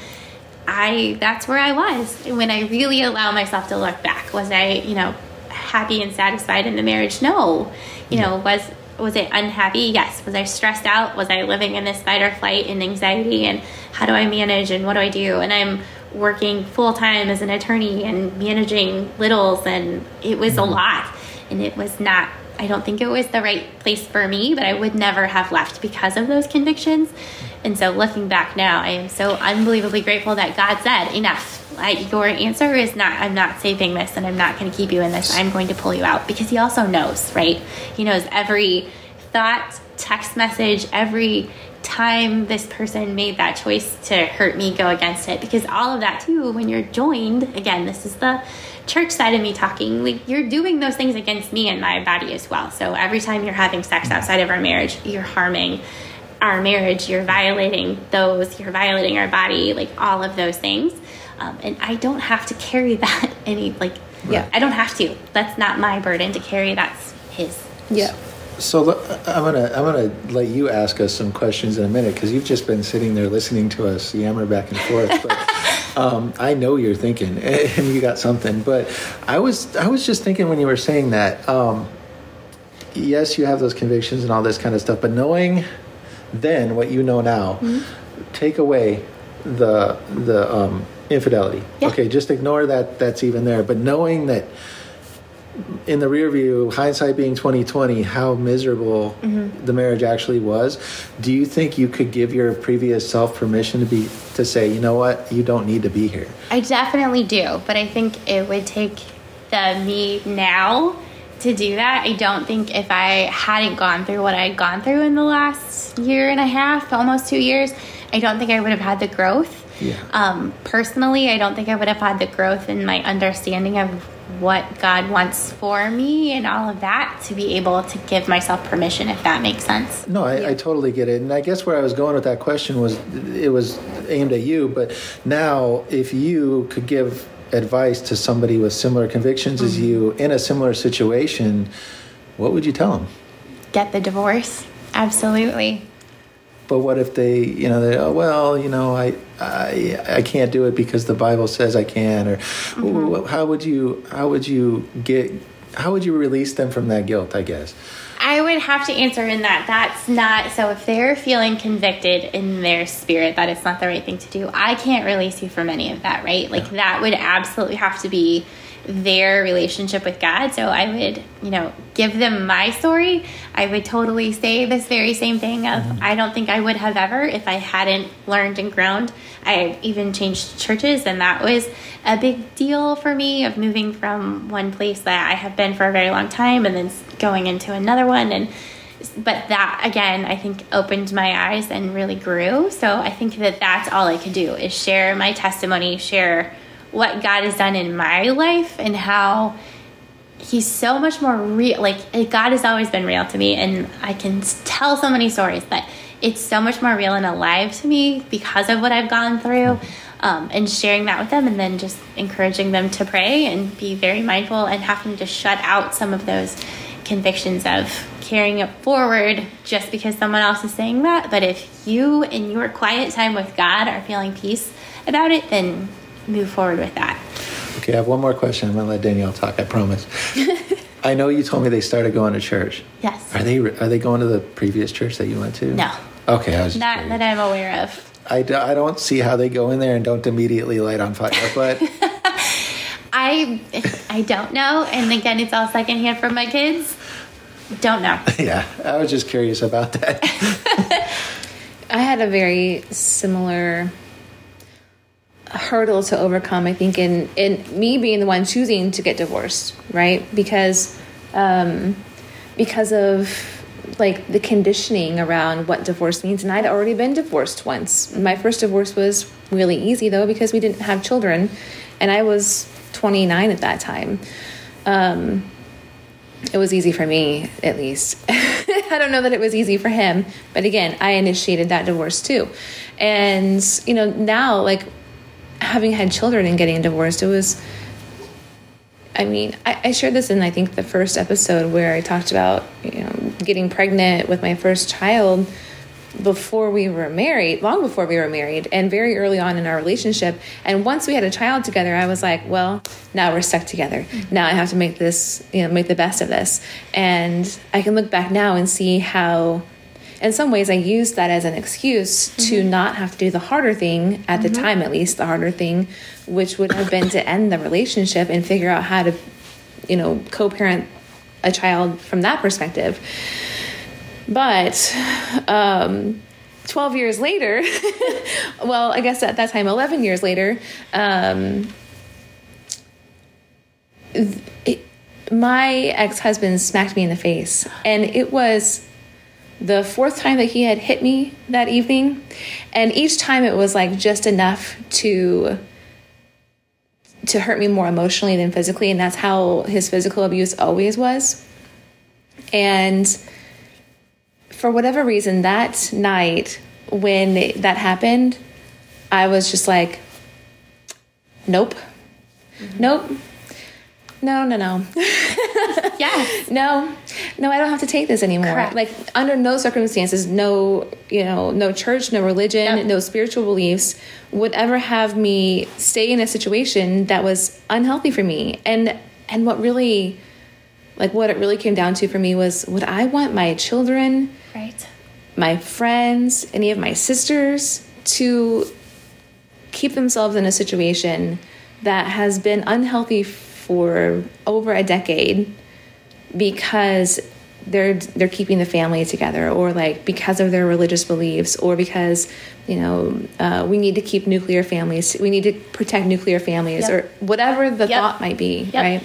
i that's where i was. When i really allow myself to look back was i you know happy and satisfied in the marriage? No. You know mm-hmm. was was it unhappy? Yes. Was i stressed out? Was i living in this fight or flight and anxiety? And how do i manage? And what do i do? And i'm working full time as an attorney and managing littles and it was a mm-hmm. lot and it was not I don't think it was the right place for me, but I would never have left because of those convictions. And so looking back now, I am so unbelievably grateful that God said, enough. I, your answer is not, I'm not saving this and I'm not going to keep you in this. I'm going to pull you out because he also knows, right? He knows every thought, text message, every time this person made that choice to hurt me, go against it. Because all of that, too, when you're joined, again, this is the church side of me talking, like you're doing those things against me and my body as well. So every time you're having sex outside of our marriage, you're harming our marriage, you're violating those, you're violating our body, like all of those things. Um, and I don't have to carry that any, like, yeah, I don't have to. That's not my burden to carry. That's his. Yeah. So I'm gonna I'm gonna let you ask us some questions in a minute because you've just been sitting there listening to us yammer back and forth. But um, I know you're thinking, and you got something. But I was I was just thinking when you were saying that. Um, yes, you have those convictions and all this kind of stuff, but knowing then what you know now, mm-hmm. take away the the um, infidelity. Yeah. Okay, just ignore that. That's even there. But knowing that in the rear view, hindsight being twenty twenty, how miserable mm-hmm. the marriage actually was. Do you think you could give your previous self permission to be to say, you know what, you don't need to be here? I definitely do, but I think it would take the me now to do that. I don't think if I hadn't gone through what I'd gone through in the last year and a half, almost two years, I don't think I would have had the growth. Yeah. Um, personally, I don't think I would have had the growth in my understanding of what God wants for me and all of that to be able to give myself permission, if that makes sense. No, I, yeah. I, totally get it. And I guess where I was going with that question was it was aimed at you, but now if you could give advice to somebody with similar convictions mm-hmm. as you in a similar situation, what would you tell them? Get the divorce. Absolutely. But what if they, you know, they, oh, well, you know, I, I, I can't do it because the Bible says I can, or mm-hmm. how would you, how would you get, how would you release them from that guilt? I guess. I would have to answer in that that's not so if they're feeling convicted in their spirit that it's not the right thing to do, I can't release you from any of that, right? Like yeah. that would absolutely have to be their relationship with God. So I would, you know, give them my story. I would totally say this very same thing of mm-hmm. I don't think I would have ever if I hadn't learned and grown. I even changed churches and that was a big deal for me of moving from one place that I have been for a very long time and then going into another one and but that again i think opened my eyes and really grew so i think that that's all i could do is share my testimony share what God has done in my life and how he's so much more real like God has always been real to me and I can tell so many stories but it's so much more real and alive to me because of what I've gone through um, and sharing that with them and then just encouraging them to pray and be very mindful and having to shut out some of those convictions of carrying it forward just because someone else is saying that. But if you in your quiet time with God are feeling peace about it then move forward with that. Okay, I have one more question. I'm going to let Danielle talk. I promise. I know you told me they started going to church. Yes. Are they are they going to the previous church that you went to? No. Okay, I was not curious. that I'm aware of. I, I don't see how they go in there and don't immediately light on fire, but I I don't know. And again, it's all secondhand from my kids. Don't know. Yeah, I was just curious about that. I had a very similar hurdle to overcome i think in in me being the one choosing to get divorced right? Because um because of like the conditioning around what divorce means. And i'd already been divorced once. My first divorce was really easy though because we didn't have children. And i was 29 at that time. Um it was easy for me at least. I don't know that it was easy for him. But again i initiated that divorce too. And you know now like having had children and getting divorced, it was. I mean, I, I, shared this in I think the first episode where I talked about you know getting pregnant with my first child before we were married, long before we were married, and very early on in our relationship. And once we had a child together, I was like, well, now we're stuck together. Mm-hmm. Now I have to make this, you know, make the best of this. And I can look back now and see how in some ways, I used that as an excuse mm-hmm. to not have to do the harder thing at mm-hmm. the time, at least the harder thing, which would have been to end the relationship and figure out how to, you know, co-parent a child from that perspective. But um, 12 years later, well, I guess at that time, 11 years later, um, it, my ex husband smacked me in the face. And it was the fourth time that he had hit me that evening. And each time it was like just enough to to hurt me more emotionally than physically and that's how his physical abuse always was and for whatever reason that night when that happened i was just like nope mm-hmm. nope no, no, no. yeah. No, no, I don't have to take this anymore. Correct. Like under no circumstances, no, you know, no church, no religion, yep. no spiritual beliefs would ever have me stay in a situation that was unhealthy for me. And and what really like what it really came down to for me was would I want my children, right, my friends, any of my sisters to keep themselves in a situation that has been unhealthy for over a decade because they're they're keeping the family together or like because of their religious beliefs or because you know uh, we need to keep nuclear families we need to protect nuclear families yep. or whatever the yep. thought might be yep. right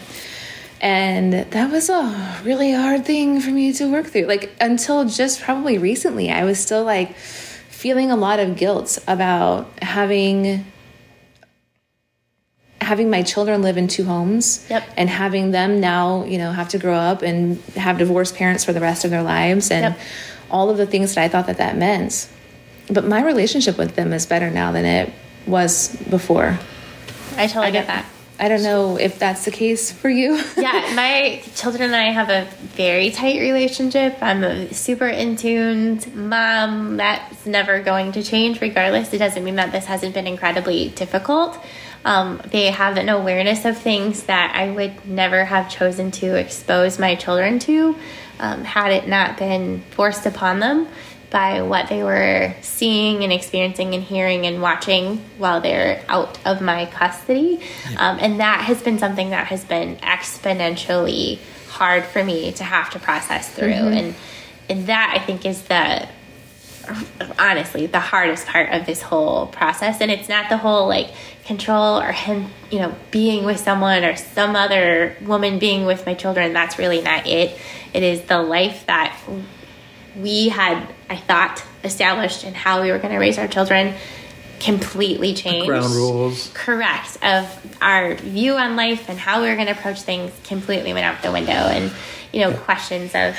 and that was a really hard thing for me to work through like until just probably recently i was still like feeling a lot of guilt about having having my children live in two homes yep. and having them now, you know, have to grow up and have divorced parents for the rest of their lives and yep. all of the things that I thought that that meant. But my relationship with them is better now than it was before. I totally I get that. I don't know if that's the case for you. yeah, my children and I have a very tight relationship. I'm a super in tuned mom. That's never going to change regardless. It doesn't mean that this hasn't been incredibly difficult. Um, they have an awareness of things that I would never have chosen to expose my children to um, had it not been forced upon them by what they were seeing and experiencing and hearing and watching while they're out of my custody. Um, and that has been something that has been exponentially hard for me to have to process through. Mm-hmm. And, and that I think is the honestly the hardest part of this whole process and it's not the whole like control or him you know being with someone or some other woman being with my children that's really not it it is the life that we had i thought established and how we were going to raise our children completely changed. The ground rules. Correct. Of our view on life and how we were going to approach things completely went out the window. And, you know, yeah. questions of,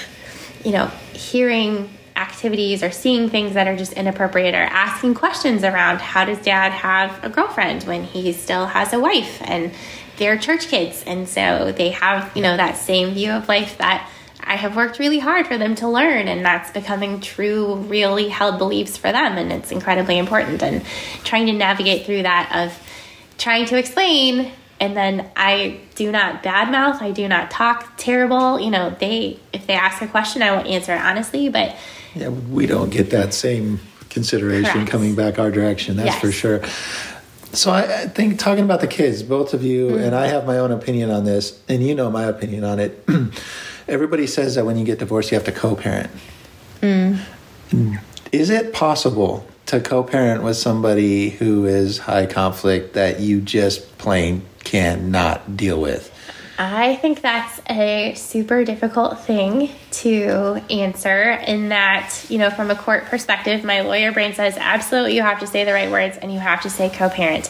you know, hearing activities or seeing things that are just inappropriate or asking questions around how does dad have a girlfriend when he still has a wife and they're church kids and so they have you know that same view of life that I have worked really hard for them to learn, and that's becoming true, really held beliefs for them, and it's incredibly important. And trying to navigate through that of trying to explain and then I do not badmouth. I do not talk terrible. You know, they if they ask a question, I will answer honestly. But yeah, we don't get that same consideration Correct. coming back our direction. That's yes. for sure. So I, I, think talking about the kids, both of you, mm-hmm. and I have my own opinion on this, and you know my opinion on it. Everybody says that when you get divorced, you have to co-parent. Mm. Is it possible to co-parent with somebody who is high conflict that you just plain cannot deal with? I think that's a super difficult thing to answer in that, you know, from a court perspective, my lawyer brain says absolutely you have to say the right words and you have to say co parent.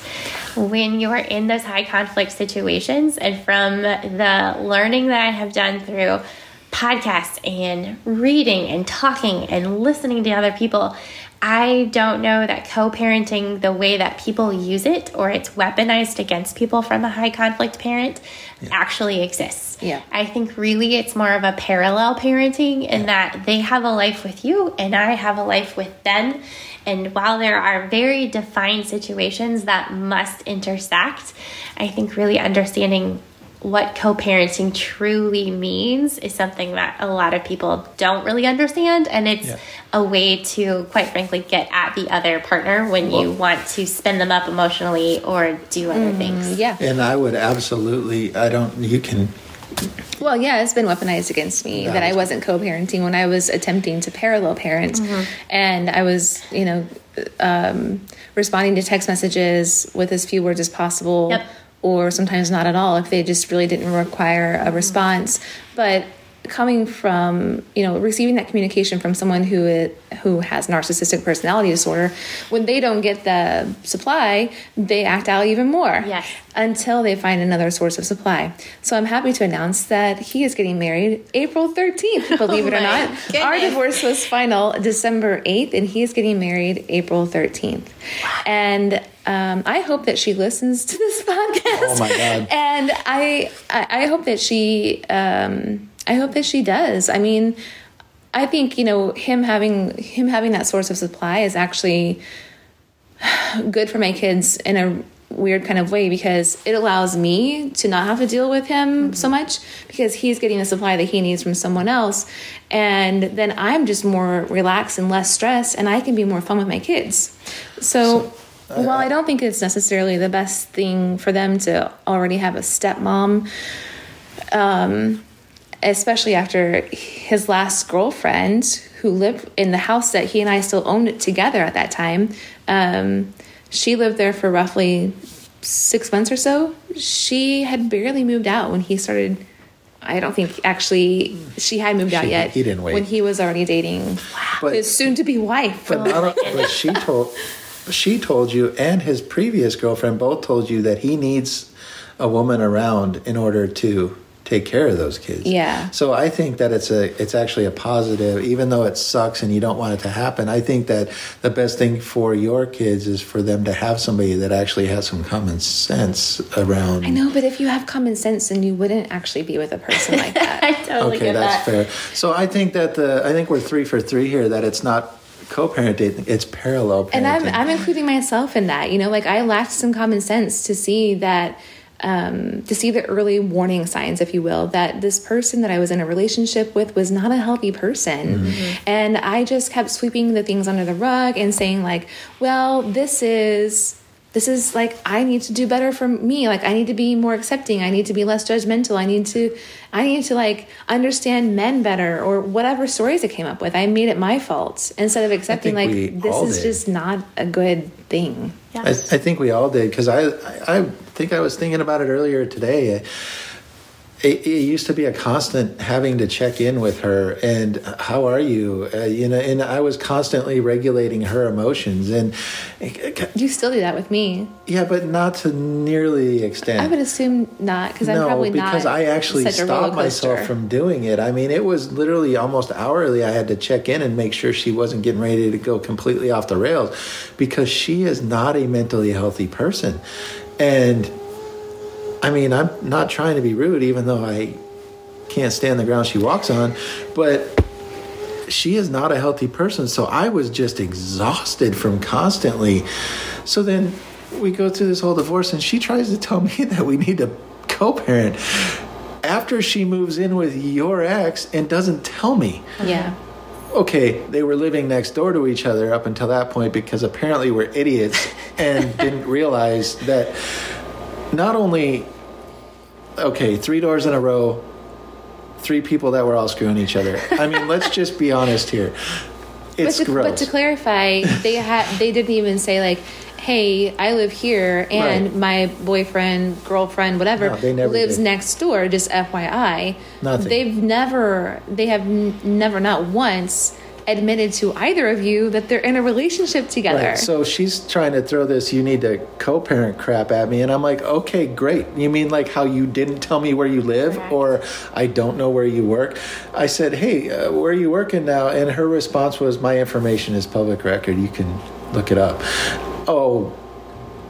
When you are in those high conflict situations, and from the learning that I have done through podcasts and reading and talking and listening to other people, I don't know that co parenting, the way that people use it or it's weaponized against people from a high conflict parent, yeah. actually exists. Yeah. I think really it's more of a parallel parenting in yeah. that they have a life with you and I have a life with them. And while there are very defined situations that must intersect, I think really understanding what co parenting truly means is something that a lot of people don't really understand. And it's yeah. a way to, quite frankly, get at the other partner when well, you want to spin them up emotionally or do other mm, things. Yeah. And I would absolutely, I don't, you can Well, yeah, it's been weaponized against me that, I wasn't co-parenting when I was attempting to parallel parent, and I was, you know, um, responding to text messages with as few words as possible, Yep. Or sometimes not at all if they just really didn't require a response. But coming from, you know, receiving that communication from someone who it, who has narcissistic personality disorder, when they don't get the supply, they act out even more Yes. until they find another source of supply. So I'm happy to announce that he is getting married April 13th, believe it or Oh not. Our divorce was final December 8th, and he is getting married April 13th. And um, I hope that she listens to this podcast. Oh my God. And I, I, I hope that she, um, I hope that she does. I mean, I think you know him having him having that source of supply is actually good for my kids in a weird kind of way because it allows me to not have to deal with him so much because he's getting the supply that he needs from someone else and then I'm just more relaxed and less stressed and I can be more fun with my kids. So, while I don't think it's necessarily the best thing for them to already have a stepmom um, especially after his last girlfriend who lived in the house that he and I still owned it together at that time. Um, she lived there for roughly six months or so. She had barely moved out when he started. I don't think actually she had moved out yet. he didn't wait. when he was already dating But- his soon-to-be wife. But not but she told she told you and his previous girlfriend both told you that he needs a woman around in order to take care of those kids. Yeah. So I think that it's a it's actually a positive, even though it sucks and you don't want it to happen. I think that the best thing for your kids is for them to have somebody that actually has some common sense around. I know, but if you have common sense, then you wouldn't actually be with a person like that. I totally Okay, get that's that. fair. So I think that the I think we're three for three here. That it's not co-parenting; it's parallel parenting. and I'm I'm including myself in that. You know, like I lacked some common sense to see that um, to see the early warning signs, if you will, that this person that I was in a relationship with was not a healthy person, and I just kept sweeping the things under the rug and saying like, well, this is. This is like I need to do better for me. Like I need to be more accepting. I need to be less judgmental. I need to I need to like understand men better or whatever stories I came up with. I made it my fault instead of accepting like this is did. just not a good thing. I, I think we all did because I, I I think I was thinking about it earlier today. It, it used to be a constant having to check in with her and how are you, uh, you know, and I was constantly regulating her emotions and You still do that with me. yeah, but not to nearly the extent. I would assume not because I'm no, probably not. because I actually such a roller stopped myself from doing it. I mean, it was literally almost hourly. I had to check in and make sure she wasn't getting ready to go completely off the rails because she is not a mentally healthy person. And I mean, I'm not trying to be rude, even though I can't stand the ground she walks on, but she is not a healthy person. So I was just exhausted from constantly. So then we go through this whole divorce, and she tries to tell me that we need to co parent after she moves in with your ex and doesn't tell me. Yeah. Okay, they were living next door to each other up until that point because apparently we're idiots and didn't realize that not only, okay, three doors in a row, three people that were all screwing each other. I mean, let's just be honest here. It's but to, gross. but to clarify, they had they didn't even say like, "Hey, I live here, and Right. my boyfriend, girlfriend, whatever, No, lives did. next door." Just FYI, Nothing. They've never, they have n- never, not once, admitted to either of you that they're in a relationship together. Right. So she's trying to throw this you need to co-parent crap at me and I'm like, "Okay, great. You mean like how you didn't tell me where you live or I don't know where you work?" I said, "Hey, uh, where are you working now?" And her response was, "My information is public record. You can look it up." Oh,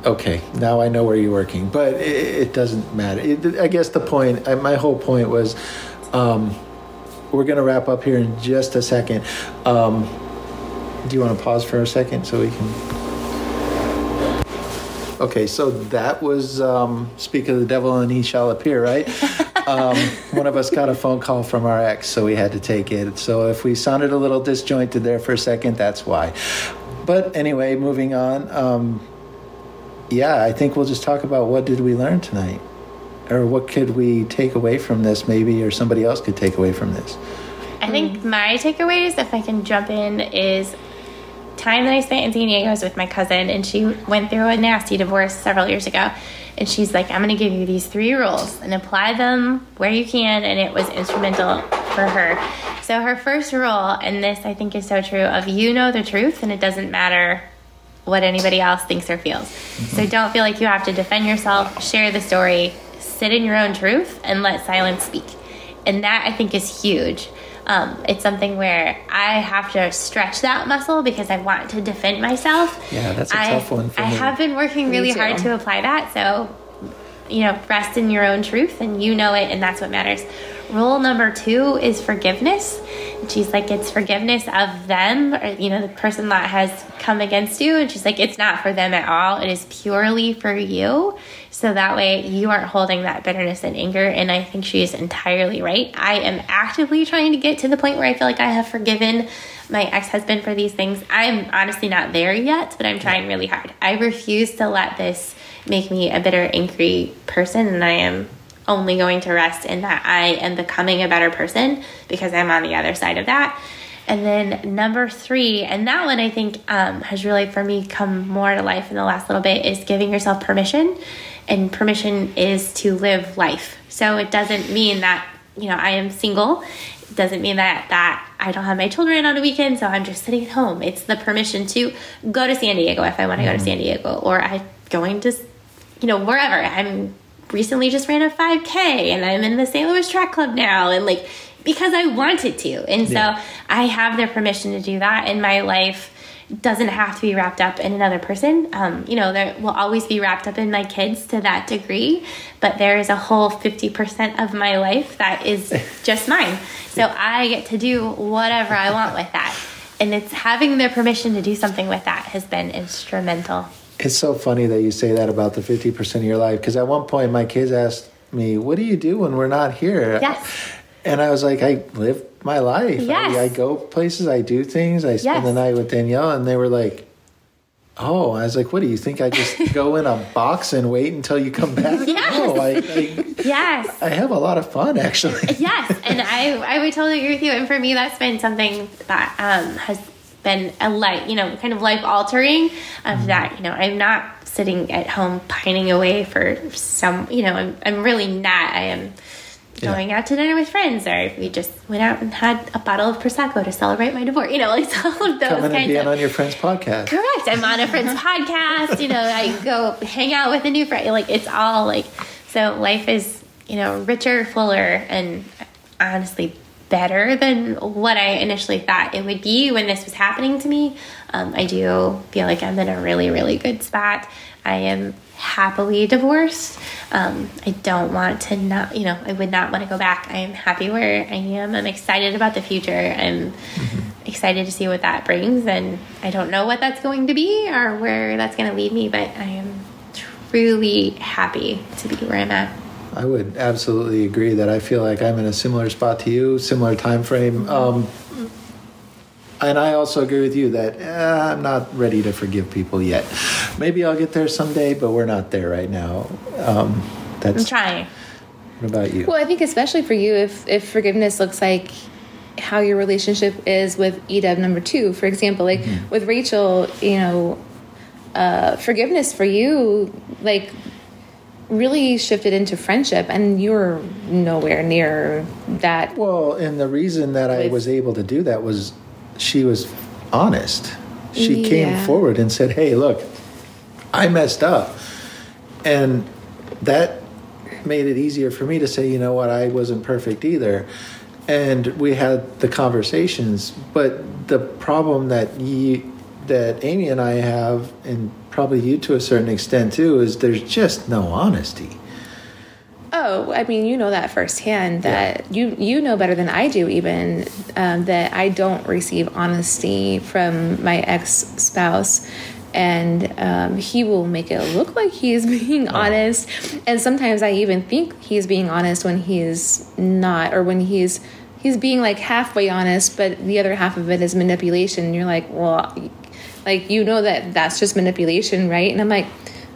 okay. Now I know where you're working, but it, it doesn't matter. It, I guess the point, I, my whole point was, um, we're going to wrap up here in just a second. Um, do you want to pause for a second so we can? Okay, so that was um, Speak of the Devil and He Shall Appear, right? um, one of us got a phone call from our ex, so we had to take it. So if we sounded a little disjointed there for a second, that's why. But anyway, moving on. Um, yeah, I think we'll just talk about what did we learn tonight. Or what could we take away from this maybe or somebody else could take away from this I think mm. my takeaways, if I can jump in, is time that I spent in San Diego was with my cousin, and she went through a nasty divorce several years ago. And she's like, I'm going to give you these three rules and apply them where you can. And it was instrumental for her. So, her first rule, and this I think is so true, of you know the truth, and it doesn't matter what anybody else thinks or feels. So, mm-hmm. don't feel like you have to defend yourself, share the story, sit in your own truth, and let silence speak. And that I think is huge. Um, it's something where I have to stretch that muscle because I want to defend myself. Yeah, that's a I, tough one for I me. have been working really hard to apply that. So, you know, rest in your own truth and you know it, and that's what matters. Rule number two is forgiveness. And she's like, it's forgiveness of them, or, you know, the person that has come against you. And she's like, it's not for them at all. It is purely for you. So that way you aren't holding that bitterness and anger. And I think she is entirely right. I am actively trying to get to the point where I feel like I have forgiven my ex husband for these things. I'm honestly not there yet, but I'm trying really hard. I refuse to let this make me a bitter, angry person. And I am only going to rest in that I am becoming a better person because I'm on the other side of that. And then number three, and that one I think um, has really for me come more to life in the last little bit, is giving yourself permission. And permission is to live life. So it doesn't mean that, you know, I am single. It doesn't mean that that I don't have my children on a weekend, so I'm just sitting at home. It's the permission to go to San Diego if I want to go to San Diego, or I'm going to, you know, wherever. I'm recently just ran a 5K and I'm in the St. Louis Track Club now, and like because I wanted to. And so Yeah. I have the permission to do that in my life. Doesn't have to be wrapped up in another person. Um, you know, there will always be wrapped up in my kids to that degree, but there is a whole 50% of my life that is just mine. So I get to do whatever I want with that. And it's having the permission to do something with that has been instrumental. It's so funny that you say that about the 50% of your life because at one point my kids asked me, What do you do when we're not here? Yes. And I was like, I live my life. Yes. I, I go places, I do things, I spend Yes. the night with Danielle. And they were like, Oh, I was like, What do you think? I just go in a box and wait until you come back? Yes. No, I, I, Yes. I have a lot of fun actually. yes, and I I would totally agree with you. And for me, that's been something that um, has been a light, you know, kind of life altering. Of mm-hmm. that, you know, I'm not sitting at home pining away for some, you know, I'm I'm really not. I am Yeah. going out to dinner with friends, or we just went out and had a bottle of prosecco to celebrate my divorce. You know, like all of those Coming kinds of on your friend's podcast. Correct. I'm on a friend's podcast. You know, I go hang out with a new friend. Like it's all like so. Life is you know richer, fuller, and honestly better than what I initially thought it would be when this was happening to me. Um, I do feel like I'm in a really, really good spot. I am happily divorced. Um, I don't want to not, you know, I would not want to go back. I am happy where I am. I'm excited about the future. I'm excited to see what that brings. And I don't know what that's going to be or where that's going to lead me, but I am truly happy to be where I'm at. I would absolutely agree that I feel like I'm in a similar spot to you, similar time frame. Um, and I also agree with you that uh, I'm not ready to forgive people yet. Maybe I'll get there someday, but we're not there right now. Um, I'm trying. what about you? Well, I think especially for you, if if forgiveness looks like how your relationship is with EDEB number two, for example, like with Rachel, you know, uh, forgiveness for you, like really shifted into friendship, and you're nowhere near that. Well, and the reason that I was able to do that was she was honest. She came forward and said, "Hey, look, I messed up," and that made it easier for me to say, "You know what? I wasn't perfect either." And we had the conversations, but the problem that you that Amy and I have, and probably you to a certain extent too, is there's just no honesty. Oh, I mean, you know that firsthand. That you you know better than I do, even um, that I don't receive honesty from my ex spouse, and um, he will make it look like he's being honest, and sometimes I even think he's being honest when he's not, or when he's he's being like halfway honest, but the other half of it is manipulation. And you're like, well, like you know that that's just manipulation, right? And I'm like.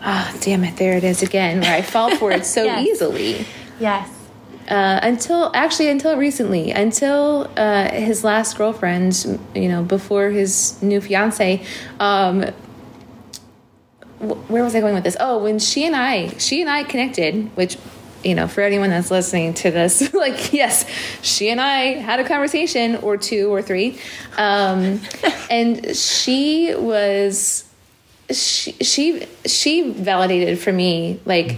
ah, damn it, there it is again, where I fall for it so Yes. easily. Yes. Uh, until actually until recently, until uh, his last girlfriend, you know, before his new fiance. Um, wh- where was I going with this? Oh, when she and I, she and I connected, which, you know, for anyone that's listening to this, like, yes, she and I had a conversation or two or three, um, and she was, she she she validated for me like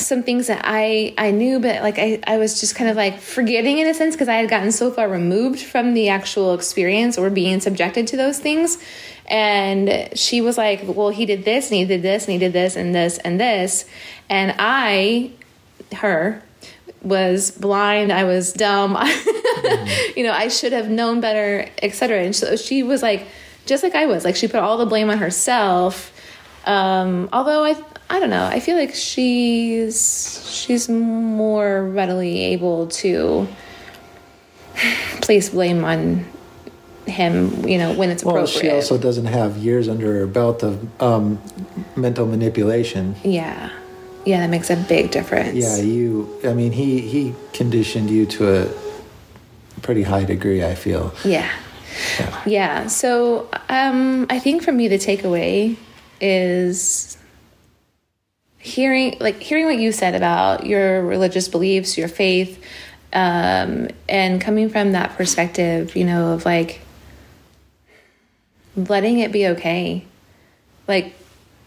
some things that I I knew, but like I, I was just kind of like forgetting in a sense because I had gotten so far removed from the actual experience or being subjected to those things. And she was like, Well, he did this and he did this and he did this and this and this. And I, her, was blind, I was dumb, you know, I should have known better, etc. And so she was like, just like I was, like she put all the blame on herself. Um, although I, I don't know, I feel like she's she's more readily able to place blame on him, you know, when it's Well, appropriate. she also doesn't have years under her belt of um, mental manipulation. yeah, yeah, that makes a big difference. Yeah, you. I mean, he he conditioned you to a pretty high degree. I feel. Yeah. Yeah. Yeah. So um, I think for me, the takeaway is hearing, like hearing what you said about your religious beliefs, your faith, um, and coming from that perspective, you know, of like letting it be okay, like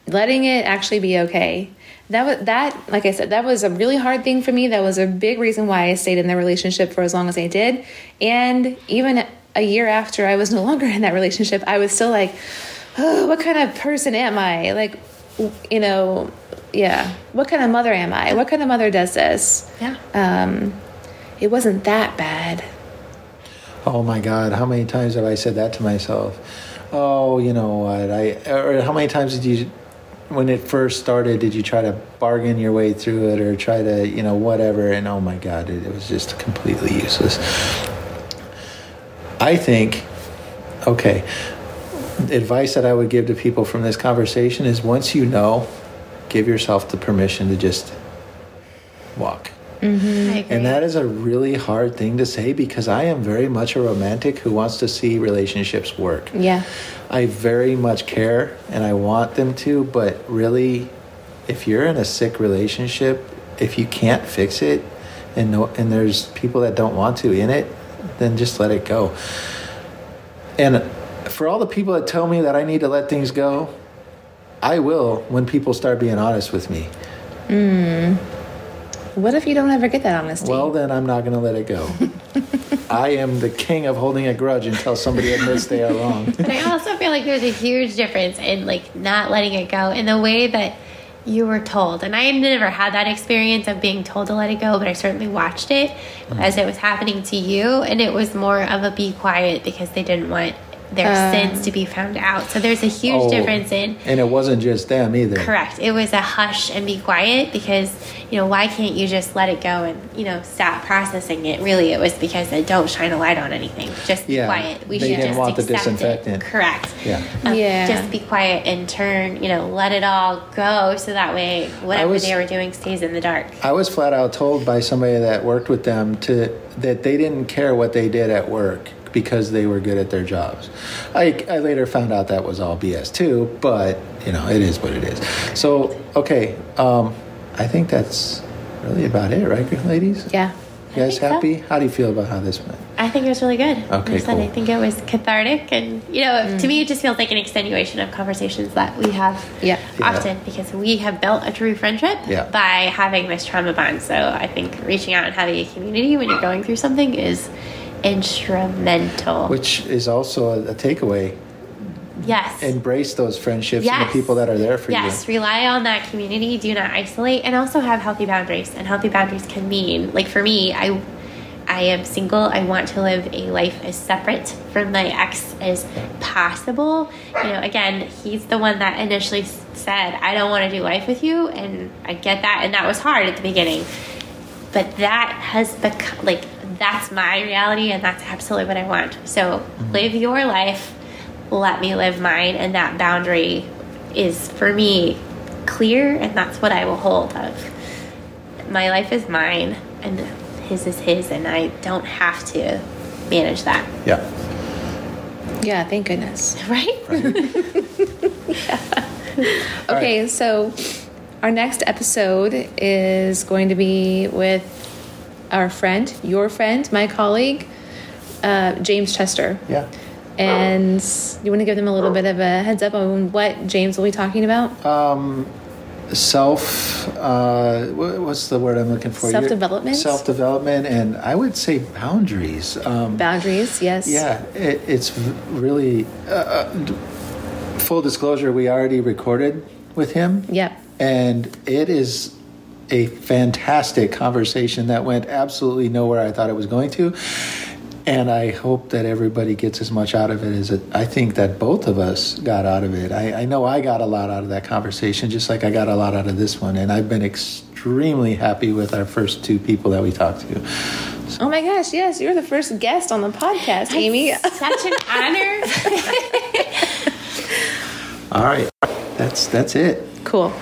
letting it actually be okay. That was that, like I said, that was a really hard thing for me. That was a big reason why I stayed in the relationship for as long as I did, and even a year after I was no longer in that relationship, I was still like, oh, what kind of person am I? Like, you know, yeah, what kind of mother am I? What kind of mother does this? Yeah. Um, it wasn't that bad. Oh my God! How many times have I said that to myself? Oh, you know what? I or how many times did you, when it first started, did you try to bargain your way through it or try to, you know, whatever? And oh my God, it, it was just completely useless. I think, okay, advice that I would give to people from this conversation is once you know, give yourself the permission to just walk. Mm-hmm. I agree. And that is a really hard thing to say because I am very much a romantic who wants to see relationships work. Yeah. I very much care and I want them to, but really, if you're in a sick relationship, if you can't fix it, and no, and there's people that don't want to in it, then just let it go. And for all the people that tell me that I need to let things go, I will when people start being honest with me. Hmm. What if you don't ever get that honesty? Well, then I'm not going to let it go. I am the king of holding a grudge until somebody admits they are wrong. But I also feel like there's a huge difference in like not letting it go in the way that you were told. And I never had that experience of being told to let it go, but I certainly watched it mm-hmm. as it was happening to you. And it was more of a be quiet because they didn't want their sins to be found out. So there's a huge Oh, difference in And it wasn't just them either. Correct. It was a hush and be quiet because, you know, why can't you just let it go and, you know, stop processing it? Really, it was because they don't shine a light on anything. Just be Yeah, quiet. We they should didn't just want the accept disinfectant. It. Correct. Yeah. Um, Yeah. Just be quiet and turn, you know, let it all go so that way whatever was- they were doing stays in the dark. I was flat out told by somebody that worked with them to that they didn't care what they did at work because they were good at their jobs. I, I later found out that was all BS too, but you know it is what it is. So okay, um, I think that's really about it, right, ladies? yeah. You guys think so. happy? How do you feel about how this went? I think it was really good. Okay, I said I think it was cathartic, and you know, to me, it just feels like an extenuation of conversations that we have Yeah. Yeah. often because we have built a true friendship Yeah. by having this trauma bond. So I think reaching out and having a community when you're going through something is instrumental. Which is also a, a takeaway. yes. Embrace those friendships and the people that are there for yes, you. Yes, rely on that community. Do not isolate, and also have healthy boundaries. And healthy boundaries can mean, like for me, I, I am single. I want to live a life as separate from my ex as possible. You know, again, he's the one that initially said, "I don't want to do life with you," and I get that, and that was hard at the beginning. But that has become like that's my reality, and that's absolutely what I want. So mm-hmm. live your life let me live mine and that boundary is for me clear, and that's what I will hold of. My life is mine, and his is his, and I don't have to manage that. Yeah. Yeah, thank goodness. Right? Okay, right. so our next episode is going to be with our friend, your friend, my colleague, uh, James Chester. Yeah. And you want to give them a little bit of a heads up on what James will be talking about? Um, self. Uh, what's the word I'm looking for? Self-development? Self development, and I would say boundaries. Um, Boundaries, yes. Yeah, it, it's really. Uh, uh, full disclosure: we already recorded with him. Yep. and it is a fantastic conversation that went absolutely nowhere I thought it was going to. And I hope that everybody gets as much out of it as it, I think that both of us got out of it. I, I know I got a lot out of that conversation, just like I got a lot out of this one. And I've been extremely happy with our first two people that we talked to. Oh my gosh, yes, you're the first guest on the podcast, Amy. Such an honor. All right, that's that's it. Cool.